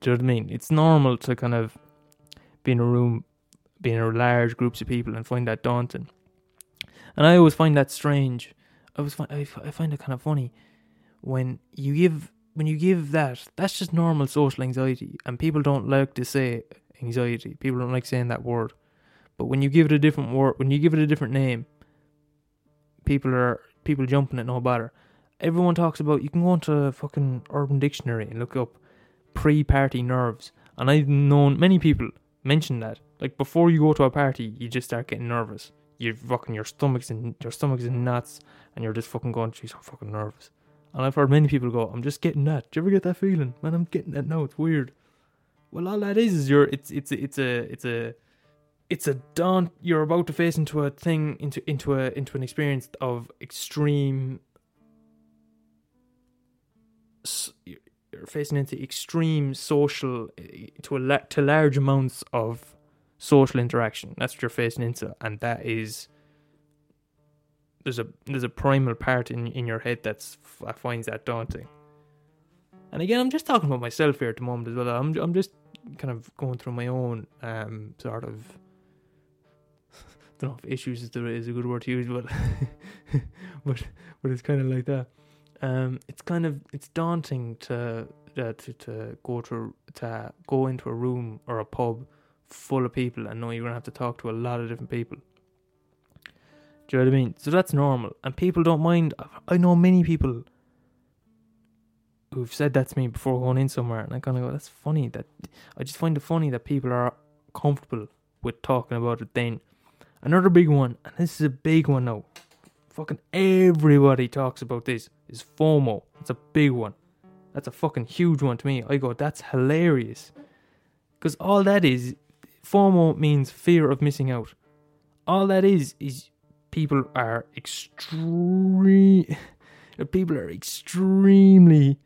Do you know what I mean? It's normal to kind of be in a room, be in a large groups of people, and find that daunting. And I always find that strange. I was I find it kind of funny when you give when you give that that's just normal social anxiety and people don't like to say anxiety. People don't like saying that word. But when you give it a different word, when you give it a different name, people are people jumping at no bother. Everyone talks about you can go into fucking Urban Dictionary and look up pre-party nerves, and I've known many people mention that. Like before you go to a party, you just start getting nervous. You're fucking your stomach's in your stomach's in knots, and you're just fucking going, "Jeez, I'm fucking nervous." And I've heard many people go, "I'm just getting that." Do you ever get that feeling? Man, I'm getting that now. It's weird. Well, all that is is you're it's it's it's a it's a it's a daunt. You're about to face into a thing into into a into an experience of extreme. You're facing into extreme social eh, to a to large amounts of social interaction. That's what you're facing into, and that is there's a there's a primal part in in your head that's that finds that daunting. And again, I'm just talking about myself here at the moment as well. I'm I'm just kind of going through my own um sort of. I don't know if issues is, the, is a good word to use, but but but it's kind of like that. Um, it's kind of it's daunting to uh, to to go to to go into a room or a pub full of people and know you're gonna have to talk to a lot of different people. Do you know what I mean? So that's normal, and people don't mind. I know many people who've said that to me before going in somewhere, and I kind of go, "That's funny." That I just find it funny that people are comfortable with talking about it. Then another big one, and this is a big one now. Fucking everybody talks about this. Is FOMO? It's a big one. That's a fucking huge one to me. I go, that's hilarious. Because all that is, FOMO means fear of missing out. All that is, is people are extreme. people are extremely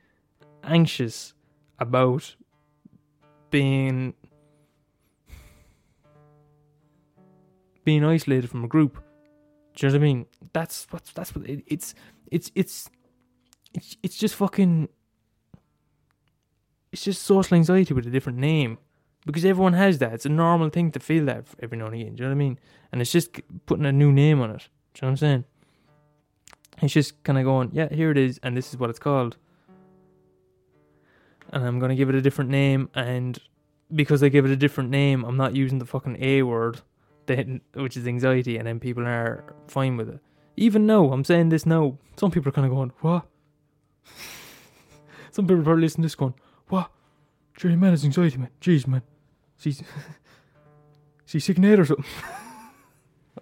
anxious about being being isolated from a group. Do you know what I mean? That's what that's what it, it's it's it's it's it's just fucking it's just social anxiety with a different name because everyone has that. It's a normal thing to feel that every now and again. Do you know what I mean? And it's just putting a new name on it. Do you know what I'm saying? It's just kind of going, yeah, here it is, and this is what it's called. And I'm gonna give it a different name, and because I give it a different name, I'm not using the fucking A word, which is anxiety, and then people are fine with it. Even though I'm saying this now, some people are kind of going, what? some people are probably listening to this going, what? Jerry, man, it's anxiety, man. Jeez, man. She's, she's sick in head or something.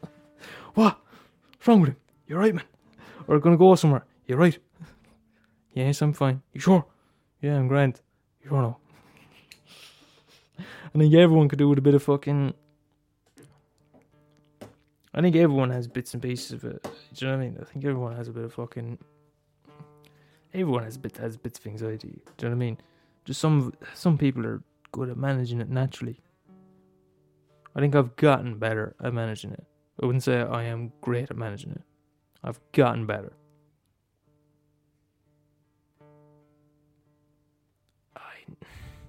what? What's wrong with him? You're right, man. Or gonna go somewhere. You're right. Yes, I'm fine. You sure? Yeah, I'm grand. You know. I think everyone could do with a bit of fucking. I think everyone has bits and pieces of it. Do you know what I mean? I think everyone has a bit of fucking. Everyone has a bit has bits of anxiety. Do you know what I mean? Just some some people are good at managing it naturally. I think I've gotten better at managing it. I wouldn't say I am great at managing it. I've gotten better. I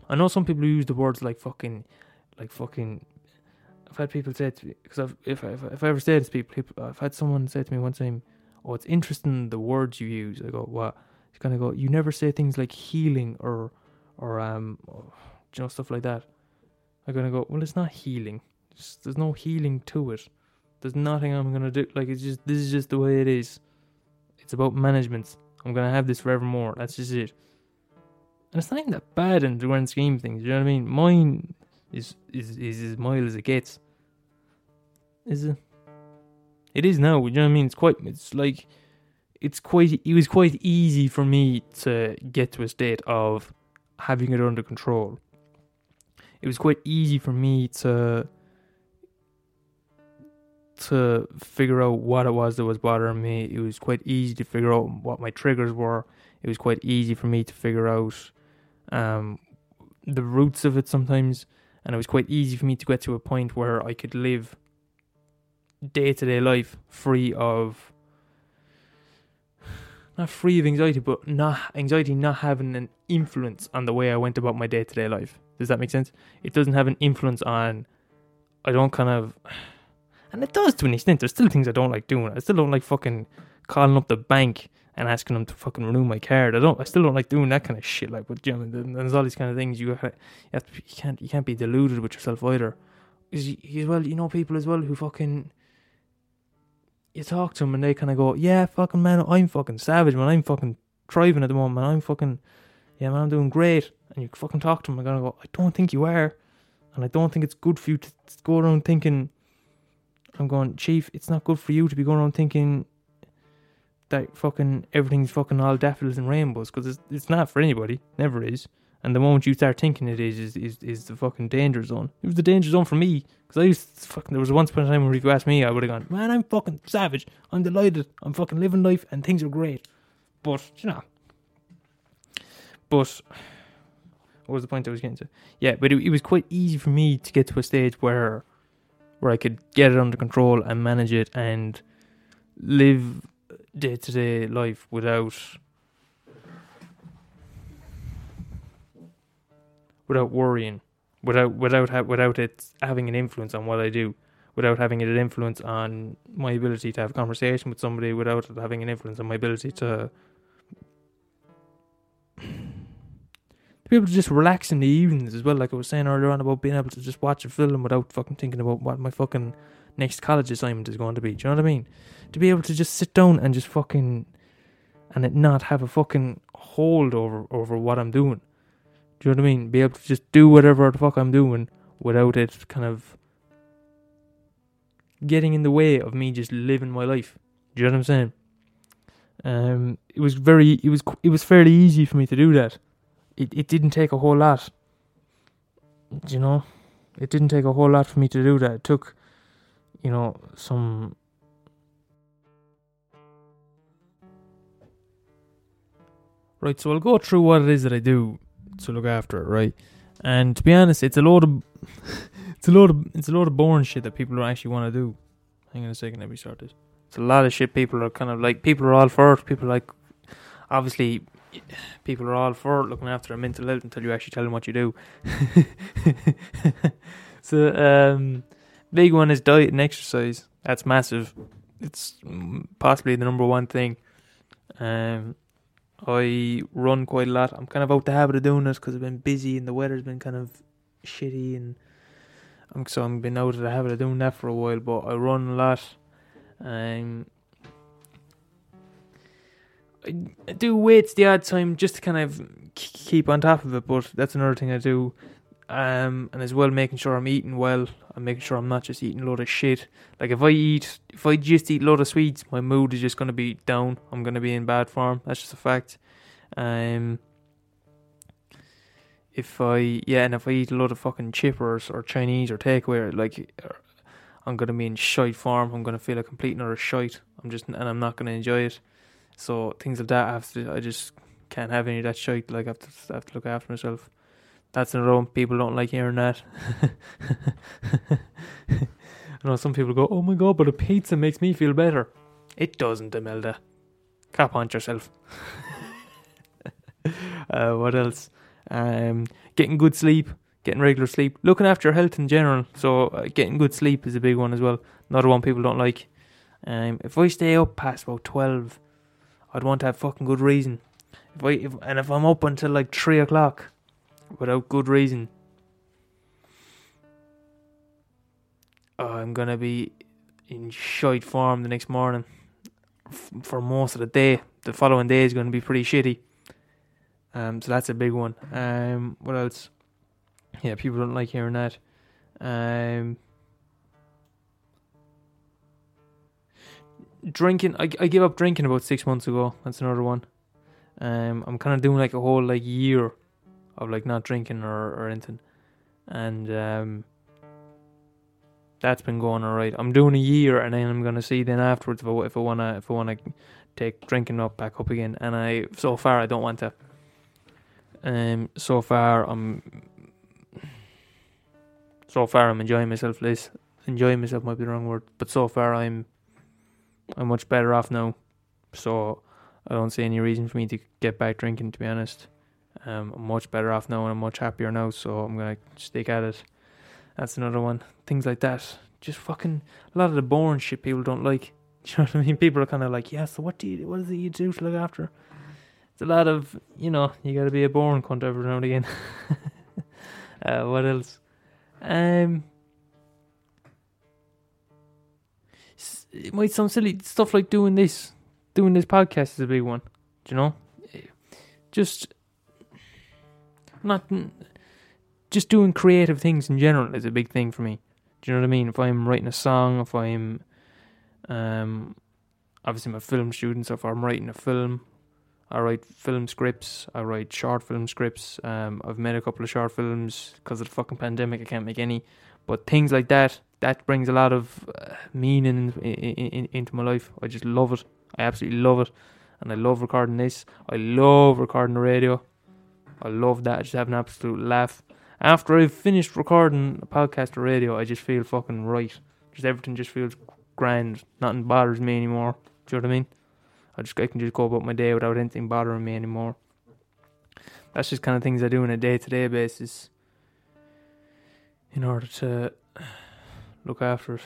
I know some people use the words like fucking, like fucking. I've had people say to me because I've if I if I ever say this to people, people, I've had someone say to me one time, "Oh, it's interesting the words you use." I go, "What?" Kind of go, "You never say things like healing or or um, you know stuff like that." I'm gonna go. Well, it's not healing. There's no healing to it. There's nothing I'm gonna do. Like it's just this is just the way it is. It's about management. I'm gonna have this forevermore. That's just it. And it's not even that bad in the grand scheme of things. You know what I mean? Mine is is is as mild as it gets. Is it? It is now. You know what I mean? It's quite. It's like. It's quite. It was quite easy for me to get to a state of having it under control. It was quite easy for me to to figure out what it was that was bothering me. It was quite easy to figure out what my triggers were. It was quite easy for me to figure out um, the roots of it sometimes, and it was quite easy for me to get to a point where I could live day to day life free of not free of anxiety, but not anxiety not having an influence on the way I went about my day to day life. Does that make sense? It doesn't have an influence on. I don't kind of, and it does to an extent. There's still things I don't like doing. I still don't like fucking calling up the bank and asking them to fucking renew my card. I don't. I still don't like doing that kind of shit. Like, but you know, there's all these kind of things. You, have, you, have to, you can't you can't be deluded with yourself either. Because you, well, you know people as well who fucking you talk to them and they kind of go, yeah, fucking man, I'm fucking savage, man. I'm fucking thriving at the moment. Man. I'm fucking, yeah, man, I'm doing great. And you fucking talk to them I'm gonna go, I don't think you are. And I don't think it's good for you to go around thinking, I'm going, Chief, it's not good for you to be going around thinking that fucking everything's fucking all daffodils and rainbows because it's, it's not for anybody. Never is. And the moment you start thinking it is, is, is, is the fucking danger zone. It was the danger zone for me because I used to fucking. There was once upon a time when if you asked me, I would have gone, man, I'm fucking savage. I'm delighted. I'm fucking living life and things are great. But you know, but what was the point I was getting to? Yeah, but it, it was quite easy for me to get to a stage where where I could get it under control and manage it and live day to day life without without worrying, without without ha- without it having an influence on what I do, without having an influence on my ability to have conversation with somebody, without having an influence on my ability to be able to just relax in the evenings as well. Like I was saying earlier on about being able to just watch a film without fucking thinking about what my fucking next college assignment is going to be. Do you know what I mean? To be able to just sit down and just fucking and it not have a fucking hold over over what I'm doing. Do you know what I mean? Be able to just do whatever the fuck I'm doing without it kind of getting in the way of me just living my life. Do you know what I'm saying? Um, it was very, it was, it was fairly easy for me to do that. It, it didn't take a whole lot. You know, it didn't take a whole lot for me to do that. It took, you know, some. Right, so I'll go through what it is that I do to look after it, right? And to be honest, it's a load of it's a load of it's a load of boring shit that people don't actually want to do. Hang on a second, let me start this. It's a lot of shit people are kind of like people are all for it. People like obviously people are all for looking after their mental health until you actually tell them what you do. so um big one is diet and exercise. That's massive. It's possibly the number one thing. Um I run quite a lot. I'm kind of out the habit of doing this because I've been busy and the weather's been kind of shitty, and I'm so I'm been out of the habit of doing that for a while. But I run a lot. Um, do weights the odd time just to kind of keep on top of it. But that's another thing I do. Um, and as well making sure I'm eating well. I'm making sure I'm not just eating a load of shit. Like if I eat, if I just eat a load of sweets, my mood is just gonna be down. I'm gonna be in bad form. That's just a fact. Um, if I yeah, and if I eat a lot of fucking chippers or Chinese or takeaway, like I'm gonna be in shite form. I'm gonna feel a complete another shite. I'm just and I'm not gonna enjoy it. So things like that, I have to. I just can't have any of that shite. Like I have to, I have to look after myself. That's in a row. People don't like hearing that. I know some people go, "Oh my god, but a pizza makes me feel better." It doesn't, Imelda. Cap on yourself. uh, what else? Um, getting good sleep, getting regular sleep, looking after your health in general. So uh, getting good sleep is a big one as well. Another one people don't like. Um, if I stay up past about twelve, I'd want to have fucking good reason. If I if, and if I'm up until like three o'clock, without good reason, I'm gonna be in shite form the next morning f- for most of the day. The following day is gonna be pretty shitty. Um, so that's a big one. Um, what else? Yeah, people don't like hearing that. Um, drinking. I I gave up drinking about six months ago. That's another one. Um, I'm kind of doing like a whole like year of like not drinking or or anything, and um, that's been going alright. I'm doing a year, and then I'm gonna see then afterwards if I if I wanna if I wanna take drinking up back up again. And I so far I don't want to. Um, so far I'm so far I'm enjoying myself. Less enjoying myself might be the wrong word, but so far I'm I'm much better off now. So I don't see any reason for me to get back drinking. To be honest, um, I'm much better off now and I'm much happier now. So I'm gonna stick at it. That's another one. Things like that. Just fucking a lot of the boring shit people don't like. Do you know what I mean? People are kind of like, yeah. So what do you? What is it you do to look after? It's a lot of you know. You got to be a boring cunt every now and again. uh, what else? Um, it might sound silly. Stuff like doing this, doing this podcast is a big one. Do you know? Just not just doing creative things in general is a big thing for me. Do you know what I mean? If I'm writing a song, if I'm, um, obviously a film student, so if I'm writing a film, I write film scripts. I write short film scripts. Um, I've made a couple of short films because of the fucking pandemic. I can't make any, but things like that that brings a lot of uh, meaning in, in, in, into my life. I just love it. I absolutely love it, and I love recording this. I love recording the radio. I love that. I just have an absolute laugh. After I've finished recording a podcast or radio, I just feel fucking right. Just everything just feels grand. Nothing bothers me anymore. Do you know what I mean? I just I can just go about my day without anything bothering me anymore. That's just kind of things I do on a day to day basis in order to look after it.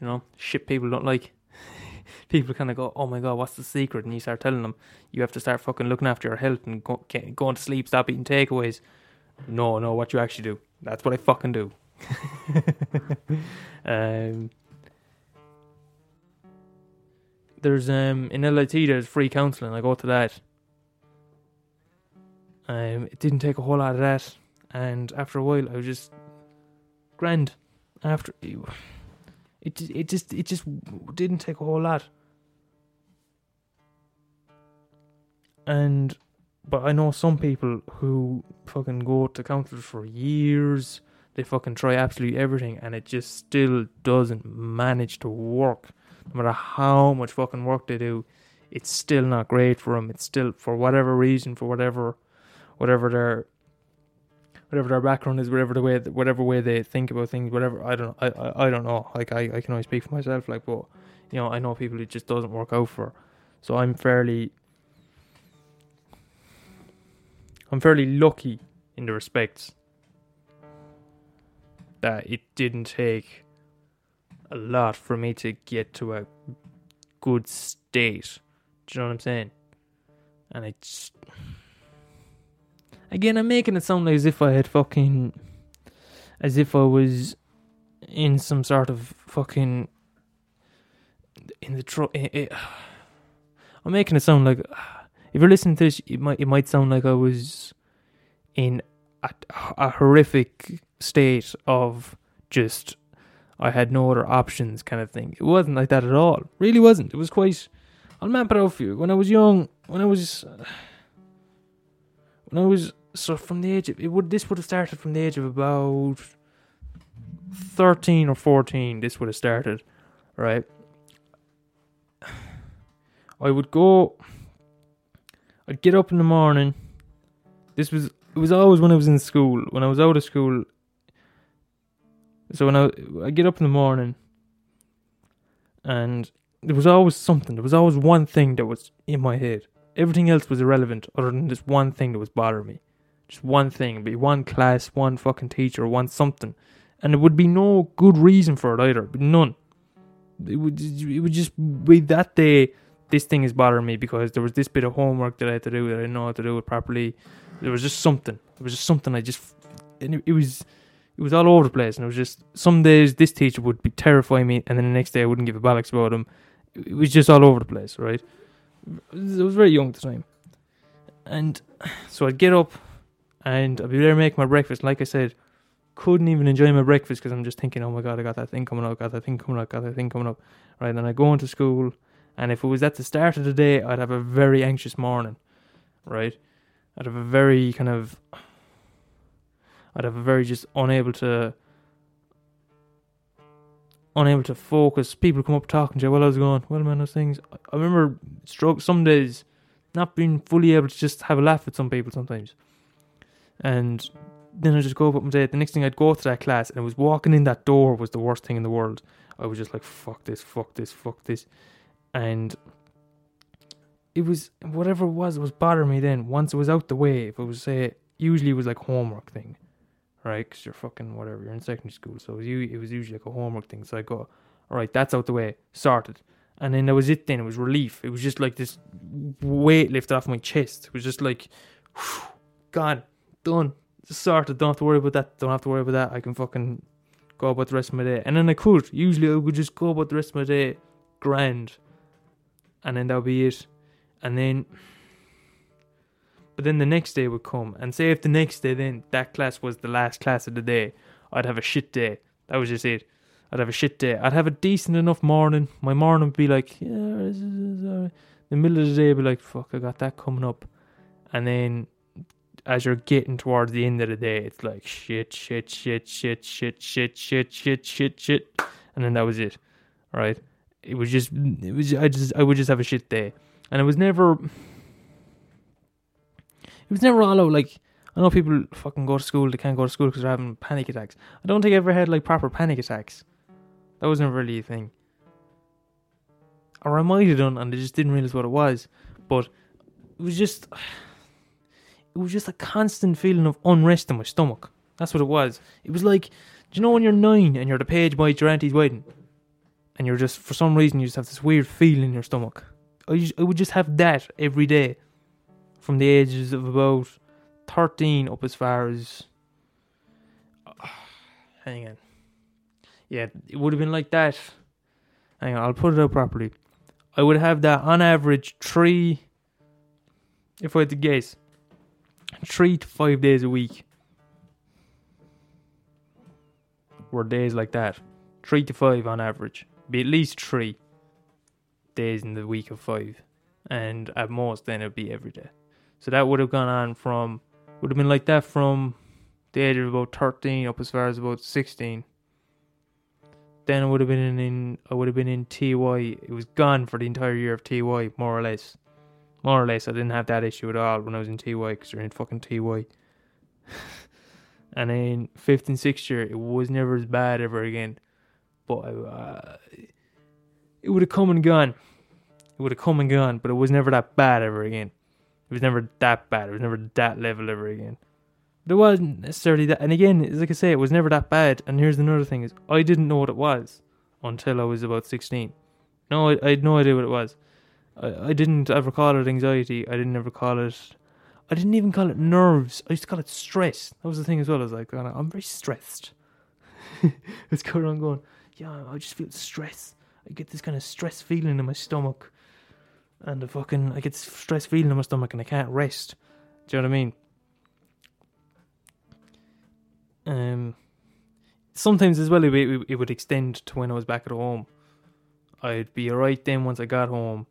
You know, shit people don't like. people kind of go, "Oh my god, what's the secret?" And you start telling them, "You have to start fucking looking after your health and go, going to sleep, stop eating takeaways." No, no, what you actually do. That's what I fucking do. um, there's um in LIT there's free counselling. I go to that. Um, it didn't take a whole lot of that, and after a while, I was just grand. After it, it just it just didn't take a whole lot, and but I know some people who fucking go to counselors for years. They fucking try absolutely everything, and it just still doesn't manage to work no matter how much fucking work they do, it's still not great for them. It's still for whatever reason, for whatever, whatever their, whatever their background is, whatever the way, whatever way they think about things, whatever. I don't, I, I, I don't know. Like I, I can only speak for myself. Like, but you know, I know people it just doesn't work out for. So I'm fairly, I'm fairly lucky in the respects that it didn't take a lot for me to get to a good state. Do you know what I'm saying? And it's again, I'm making it sound like as if I had fucking, as if I was in some sort of fucking in the eh, eh, it, it, I'm making it sound like if you're listening to this, it might it might sound like I was in a, a horrific state of just I had no other options kind of thing. It wasn't like that at all. Really wasn't. It was quite. I'll map it out for you. When I was young, when I was, when I was so from the age of it would this would have started from the age of about thirteen or fourteen. This would have started, right? I would go. I'd get up in the morning. This was it was always when I was in school. When I was out of school, so when I I get up in the morning, and there was always something. There was always one thing that was in my head. Everything else was irrelevant, other than this one thing that was bothering me. Just one thing. Be one class, one fucking teacher, one something, and there would be no good reason for it either. But none. It would it would just be that day. This thing is bothering me because there was this bit of homework that I had to do that I didn't know how to do it properly. There was just something. It was just something I just. And it, it was it was all over the place, and it was just some days this teacher would be terrifying me, and then the next day I wouldn't give a bollocks about him. It was just all over the place, right? I was very young at the time, and so I'd get up, and I'd be there making my breakfast. Like I said, couldn't even enjoy my breakfast because I'm just thinking, oh my god, I got that thing coming up, got that thing coming up, got that thing coming up, right? then I go into school, and if it was at the start of the day, I'd have a very anxious morning, right? I'd have a very kind of I'd have a very just unable to unable to focus. People come up talking to you while I was going, well man, those things I remember stroke some days not being fully able to just have a laugh with some people sometimes. And then I just go up and say the next thing I'd go to that class and it was walking in that door was the worst thing in the world. I was just like, fuck this, fuck this, fuck this. And it was whatever it was, it was bothering me then. Once it was out the way, if it was say usually it was like homework thing right? Because you're fucking whatever, you're in secondary school. So it was, it was usually like a homework thing. So I go, all right, that's out the way, sorted. And then that was it then. It was relief. It was just like this weight lifted off my chest. It was just like, whew, gone, done, sorted. Don't have to worry about that. Don't have to worry about that. I can fucking go about the rest of my day. And then I could. Usually I would just go about the rest of my day grand. And then that would be it. And then But then the next day would come, and say if the next day then that class was the last class of the day, I'd have a shit day. That was just it. I'd have a shit day. I'd have a decent enough morning. My morning would be like, yeah. The middle of the day, I'd be like, fuck, I got that coming up. And then as you're getting towards the end of the day, it's like shit, shit, shit, shit, shit, shit, shit, shit, shit, shit, and then that was it, right? It was just, it was, I just, I would just have a shit day, and it was never, it was never all out like. I know people fucking go to school, they can't go to school because they're having panic attacks. I don't think I ever had like proper panic attacks. That was never really a thing. Or I might have done and I just didn't realise what it was. But it was just it was just a constant feeling of unrest in my stomach. That's what it was. It was like, do you know when you're nine and you're the page by your auntie's wedding, and you're just for some reason you just have this weird feeling in your stomach. I, would just have that every day, from the ages of about thirteen up as far as. hang on. Yeah, it would have been like that. Hang on, I'll put it out properly. I would have that on average three. If I had to guess, three to five days a week were days like that. Three to five on average. Be at least three days in the week of five. And at most then it'd be every day. So that would have gone on from would have been like that from the age of about thirteen up as far as about sixteen. Then I would have been in I would have been in TY. It was gone for the entire year of TY, more or less more or less, I didn't have that issue at all when I was in TY because you're in fucking TY. and then fifth and sixth year, it was never as bad ever again. But uh, it would have come and gone. It would have come and gone, but it was never that bad ever again. It was never that bad. It was never that level ever again. There wasn't necessarily that. And again, like I say, it was never that bad. And here's another thing: is I didn't know what it was until I was about sixteen. No, I, I had no idea what it was. I, I didn't ever call it anxiety. I didn't ever call it. I didn't even call it nerves. I used to call it stress. That was the thing as well. I was like, I'm very stressed. it's going on going, yeah, I just feel stress. I get this kind of stress feeling in my stomach. And the fucking, I get this stress feeling in my stomach and I can't rest. Do you know what I mean? Um, sometimes as well, it, it, it would extend to when I was back at home. I'd be alright then once I got home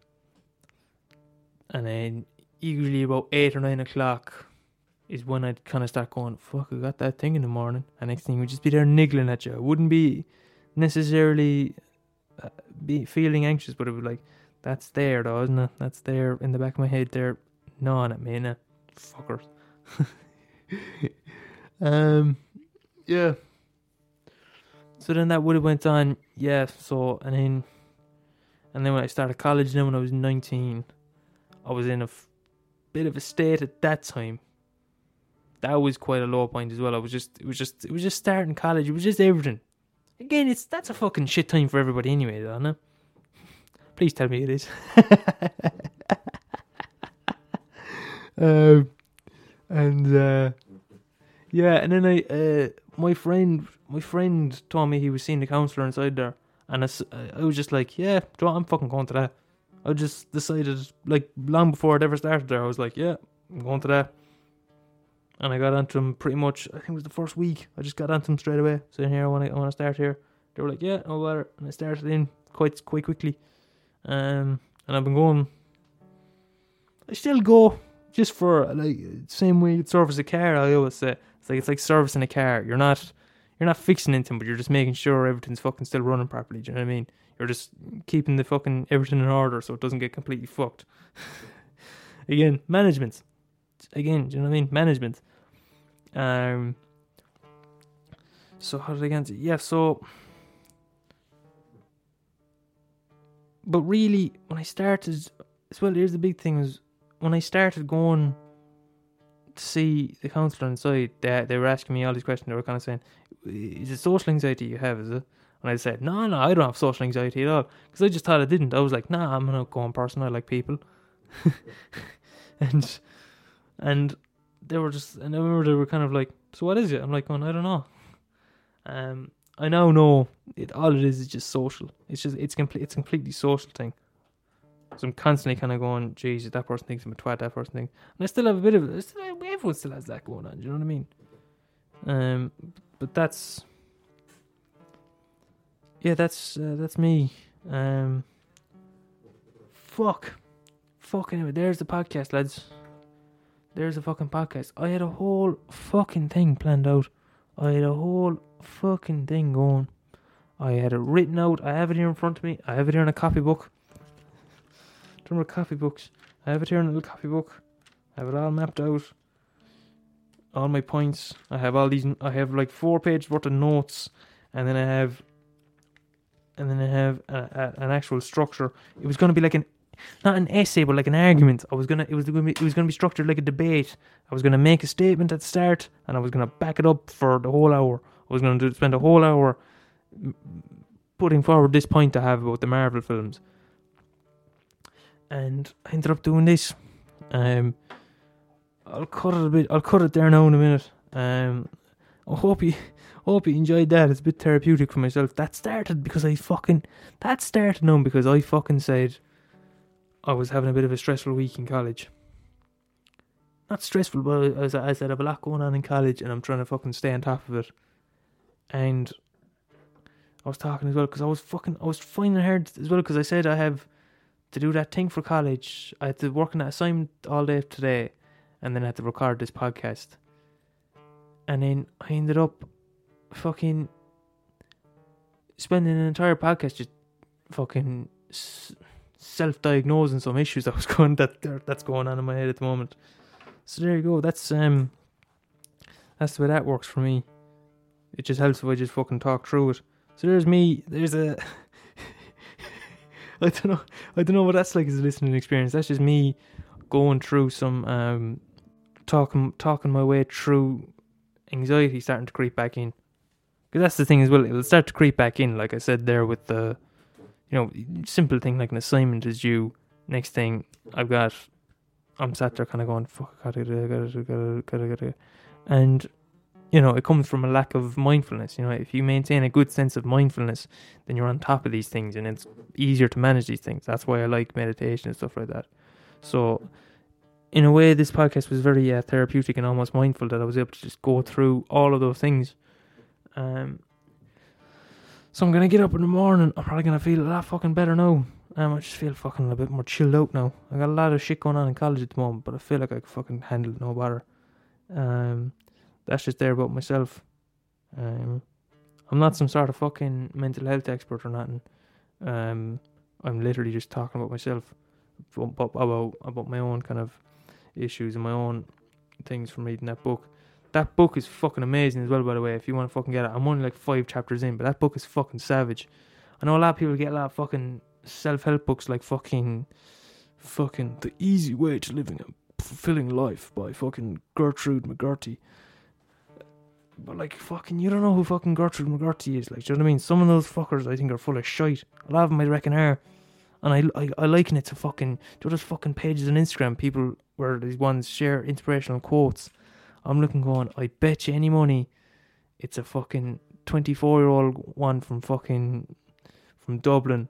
and then usually about eight or nine o'clock is when I'd kind of start going, fuck, I got that thing in the morning. And next thing would just be there niggling at you. I wouldn't be necessarily uh, be feeling anxious, but it would be like, that's there though, isn't it? That's there in the back of my head there, gnawing at me, innit? Fuckers. um, yeah. So then that would have went on, yeah, so, and then, and then when I started college then when I was 19, I was in a f- bit of a state at that time. That was quite a low point as well. I was just, it was just, it was just starting college. It was just everything. Again, it's that's a fucking shit time for everybody anyway, don't no? Please tell me it is. um, and uh, yeah, and then I, uh, my friend, my friend told me he was seeing the counselor inside there, and I, I was just like, yeah, I'm fucking going to that. I just decided, like, long before it ever started there, I was like, yeah, I'm going to that. And I got onto them pretty much, I think it was the first week. I just got onto them straight away. Saying here, I want to, I want to start here. They were like, yeah, no matter. And I started in quite, quite quickly. Um, and I've been going, I still go just for, like, same way you service a car, I always say. It's like, it's like servicing a car. You're not, you're not fixing anything, but you're just making sure everything's fucking still running properly. Do you know what I mean? You're just keeping the fucking everything in order so it doesn't get completely fucked. Again, management. Again, do you know what I mean? Management. Um. So how did I get into? Yeah. So. But really, when I started, as well, here's the big thing: is when I started going to see the counsellor inside, they they were asking me all these questions. They were kind of saying, "Is it social anxiety you have? Is it?" And I said, no, no, I don't have social anxiety at all. Because I just thought I didn't. I was like, nah, I'm an outgoing person. I like people. and and they were just, and I remember they were kind of like, so what is it? I'm like, going, I don't know. Um, I now know it. All it is is just social. It's just it's complete. It's completely social thing. So I'm constantly kind of going, Jesus, that person thinks I'm a twat, that person thinks. And I still have a bit of. Still, everyone still has that going on, do you know what I mean? Um, but that's. Yeah, that's uh, that's me. Um, fuck. Fuck anyway, there's the podcast, lads. There's the fucking podcast. I had a whole fucking thing planned out. I had a whole fucking thing going. I had it written out. I have it here in front of me. I have it here in a copybook. Remember copybooks? I have it here in a little copybook. I have it all mapped out. All my points. I have all these. I have like four pages worth of notes, and then I have, and then I have a, a, an actual structure. It was going to be like an, not an essay, but like an argument. I was gonna. It was to be. It was to be structured like a debate. I was to make a statement at the start, and I was to back it up for the whole hour. I was going to spend a whole hour putting forward this point I have about the Marvel films. And I ended up doing this. Um, I'll cut it a bit. I'll cut it there now in a minute. Um, I hope you, hope you enjoyed that. It's a bit therapeutic for myself. That started because I fucking, that started now because I fucking said I was having a bit of a stressful week in college. Not stressful, but as I said, I have a lot going on in college, and I'm trying to fucking stay on top of it. And I was talking as well because I was fucking I was finding hard as well because I said I have to do that thing for college. I had to work on that assignment all day today, and then I had to record this podcast. And then I ended up fucking spending an entire podcast just fucking self-diagnosing some issues that was going that that's going on in my head at the moment. So there you go. That's um that's the way that works for me. It just helps if I just fucking talk through it. So there's me. There's a. I don't know. I don't know what that's like as a listening experience. That's just me going through some um, talking talking my way through anxiety starting to creep back in. Because that's the thing as well. It'll start to creep back in. Like I said there with the, you know, simple thing like an assignment is due. Next thing I've got, I'm sat there kind of going, fuck, gotta, gotta, gotta, gotta, gotta, and you know, it comes from a lack of mindfulness. You know, if you maintain a good sense of mindfulness, then you're on top of these things and it's easier to manage these things. That's why I like meditation and stuff like that. So, in a way, this podcast was very uh, therapeutic and almost mindful that I was able to just go through all of those things. Um, so I'm gonna get up in the morning. I'm probably gonna feel a lot fucking better now. Um, I just feel fucking a bit more chilled out now. I got a lot of shit going on in college at the moment, but I feel like I can fucking handle it no better. Um, that's just there about myself. Um, I'm not some sort of fucking mental health expert or nothing. Um, I'm literally just talking about myself, about about about my own kind of issues and my own things from reading that book. That book is fucking amazing as well, by the way. If you want to fucking get it, I'm only like five chapters in, but that book is fucking savage. I know a lot of people get a lot of fucking self help books like fucking, fucking the easy way to living a fulfilling life by fucking Gertrude McGurty. But like fucking, you don't know who fucking Gertrude McGurty is. Like, do you know what I mean? Some of those fuckers I think are full of shite. A lot of them I reckon are. And I, I, I liken it to fucking, do you know those fucking pages on Instagram, people where these ones share inspirational quotes. I'm looking going, I bet you any money it's a fucking 24 year old one from fucking, from Dublin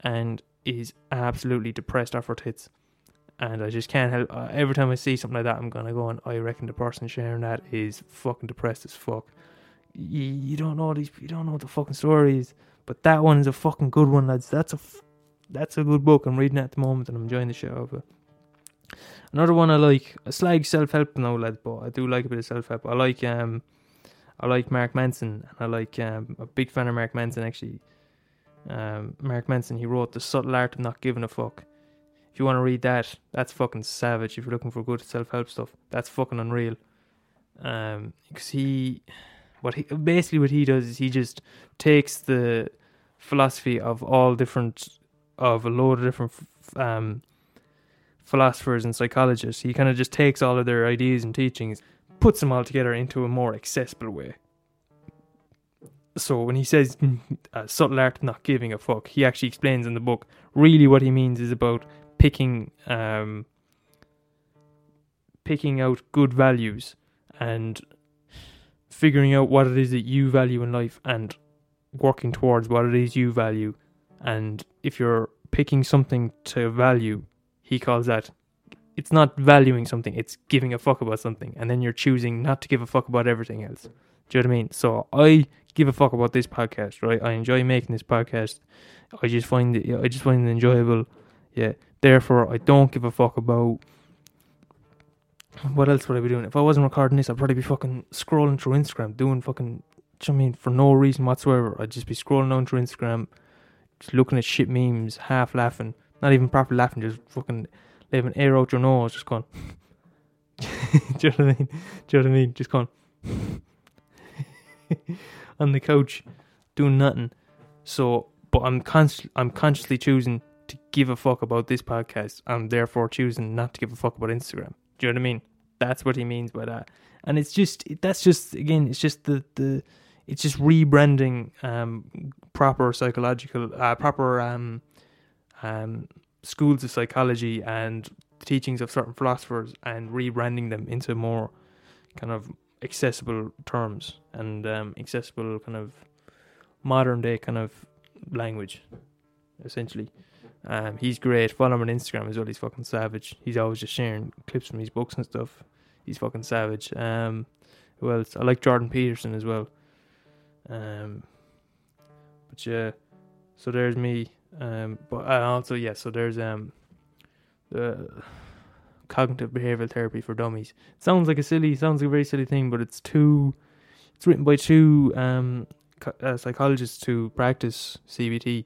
and is absolutely depressed off her tits and I just can't help. Uh, every time I see something like that, I'm gonna go and I reckon the person sharing that is fucking depressed as fuck. You, you don't know these. You don't know what the fucking story is, but that one is a fucking good one, lads. That's a f- that's a good book. I'm reading at the moment and I'm enjoying the shit out of it. Another one I like. I slag self help now, lads, but I do like a bit of self help. I like um, I like Mark Manson. and I like um, a big fan of Mark Manson actually. Um, Mark Manson, he wrote The Subtle Art of Not Giving a Fuck if you want to read that, that's fucking savage. If you're looking for good self help stuff, that's fucking unreal. Um, because he, what he basically what he does is he just takes the philosophy of all different of a load of different um philosophers and psychologists. He kind of just takes all of their ideas and teachings, puts them all together into a more accessible way. So when he says uh, subtle art not giving a fuck, he actually explains in the book really what he means is about picking um, picking out good values and figuring out what it is that you value in life and working towards what it is you value And if you're picking something to value, he calls that it's not valuing something, it's giving a fuck about something. And then you're choosing not to give a fuck about everything else. Do you know what I mean? So I give a fuck about this podcast, right? I enjoy making this podcast. I just find it I just find it enjoyable. Yeah. Therefore I don't give a fuck about what else would I be doing? If I wasn't recording this, I'd probably be fucking scrolling through Instagram, doing fucking do you know I mean for no reason whatsoever. I'd just be scrolling down through Instagram, just looking at shit memes, half laughing, not even properly laughing, just fucking leaving air out your nose, just going. Do you know what I mean? Do you know what I mean? Just going on the couch, doing nothing. So, but I'm I'm consciously choosing to give a fuck about this podcast. I'm therefore choosing not to give a fuck about Instagram. Do you know what I mean? That's what he means by that. And it's just that's just again, it's just the the it's just rebranding um proper psychological uh proper um um schools of psychology and teachings of certain philosophers and rebranding them into more kind of accessible terms and um, accessible kind of modern day kind of language, essentially. Um, he's great. Follow him on Instagram as well. He's fucking savage. He's always just sharing clips from his books and stuff. He's fucking savage. Um, who else? I like Jordan Peterson as well. Um, but yeah, so there's me. Um, but uh, also yeah, so there's um, the cognitive behavioral therapy for dummies. sounds like a silly, sounds like a very silly thing, but it's two. It's written by two um uh, psychologists who practice CBT,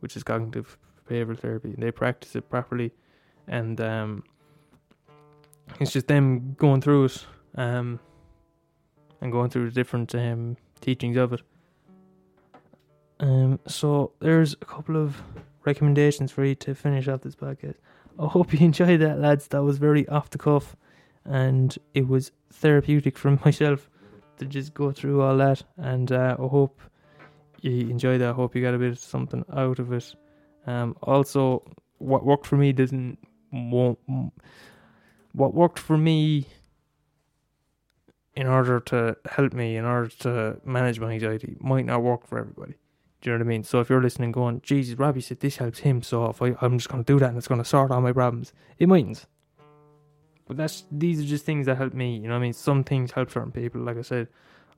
which is cognitive behavioral therapy. They practice it properly, and um, it's just them going through it, um, and going through the different um teachings of it. Um, so there's a couple of recommendations for you to finish off this podcast. I hope you enjoyed that, lads. That was very off the cuff, and it was therapeutic for myself to just go through all that. And uh, I hope you enjoyed that. I hope you got a bit of something out of it. Um, also, what worked for me doesn't won't. What worked for me in order to help me, in order to manage my anxiety, might not work for everybody. Do you know what I mean? So if you're listening, going, Jesus, Robbie said this helps him, so if I, I'm just going to do that and it's going to sort all my problems, it mightn't. But that's these are just things that help me. You know what I mean? Some things help certain people. Like I said,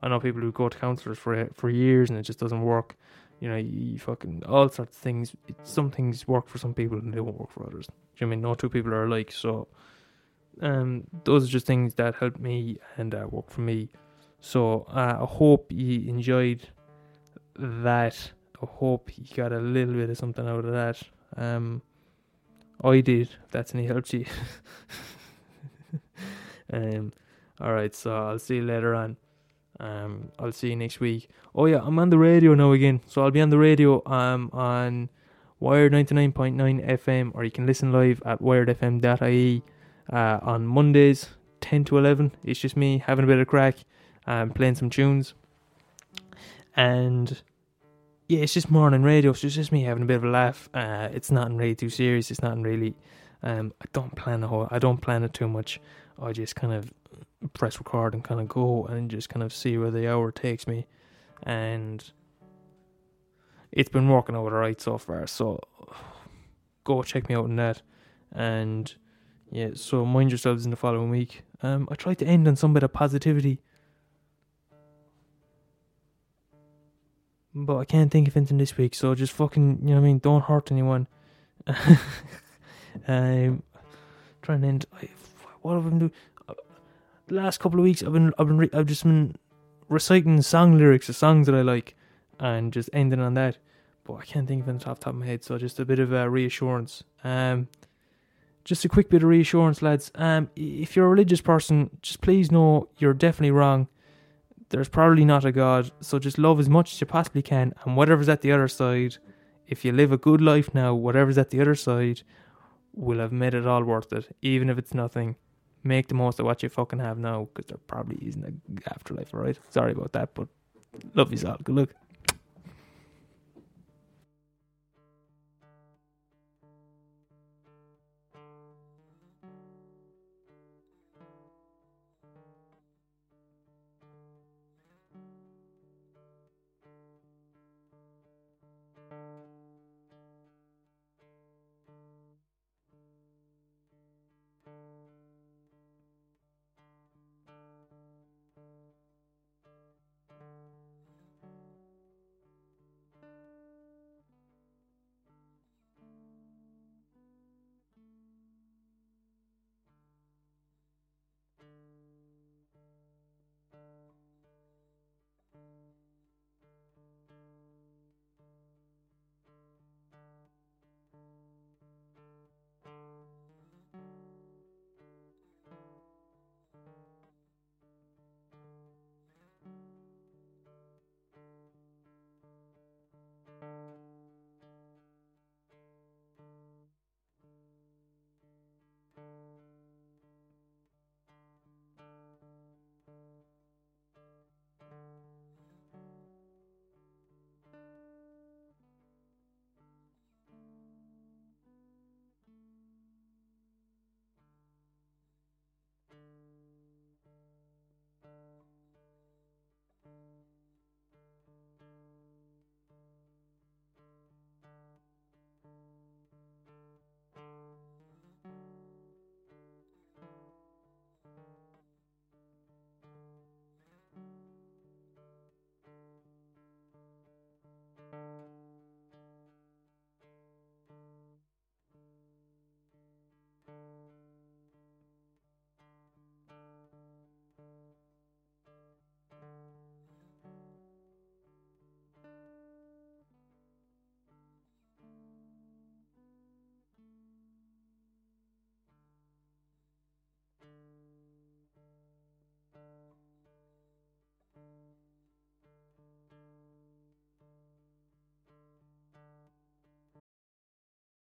I know people who go to counselors for for years and it just doesn't work. You know, you fucking all sorts of things. It, some things work for some people and they won't work for others. Do you know I mean? No two people are alike. So, um, those are just things that help me and uh, work for me. So uh, I hope you enjoyed that hope you got a little bit of something out of that. Um, I did. If that's any help to you. um, all right. So I'll see you later on. Um, I'll see you next week. Oh yeah, I'm on the radio now again. So I'll be on the radio. Um, on Wired 99.9 FM, or you can listen live at wiredfm.ie uh, on Mondays, 10 to 11. It's just me having a bit of crack, um, playing some tunes, and yeah, it's just morning radio. So it's just me having a bit of a laugh. Uh, it's not really too serious. It's not really. Um, I don't plan a whole. I don't plan it too much. I just kind of press record and kind of go and just kind of see where the hour takes me, and it's been working out alright so far. So go check me out on that, and yeah. So mind yourselves in the following week. Um, I tried to end on some bit of positivity. But I can't think of anything this week. So just fucking, you know what I mean? Don't hurt anyone. um, trying to end. I, what have I been doing? Uh, the last couple of weeks, I've been, I've been, re- I've just been reciting song lyrics of songs that I like, and just ending on that. But I can't think of anything off the top of my head. So just a bit of a reassurance. Um, just a quick bit of reassurance, lads. Um, if you're a religious person, just please know you're definitely wrong there's probably not a God, so just love as much as you possibly can, and whatever's at the other side, if you live a good life now, whatever's at the other side will have made it all worth it, even if it's nothing. Make the most of what you fucking have now, because there probably isn't an afterlife, alright? Sorry about that, but love you all. Good luck.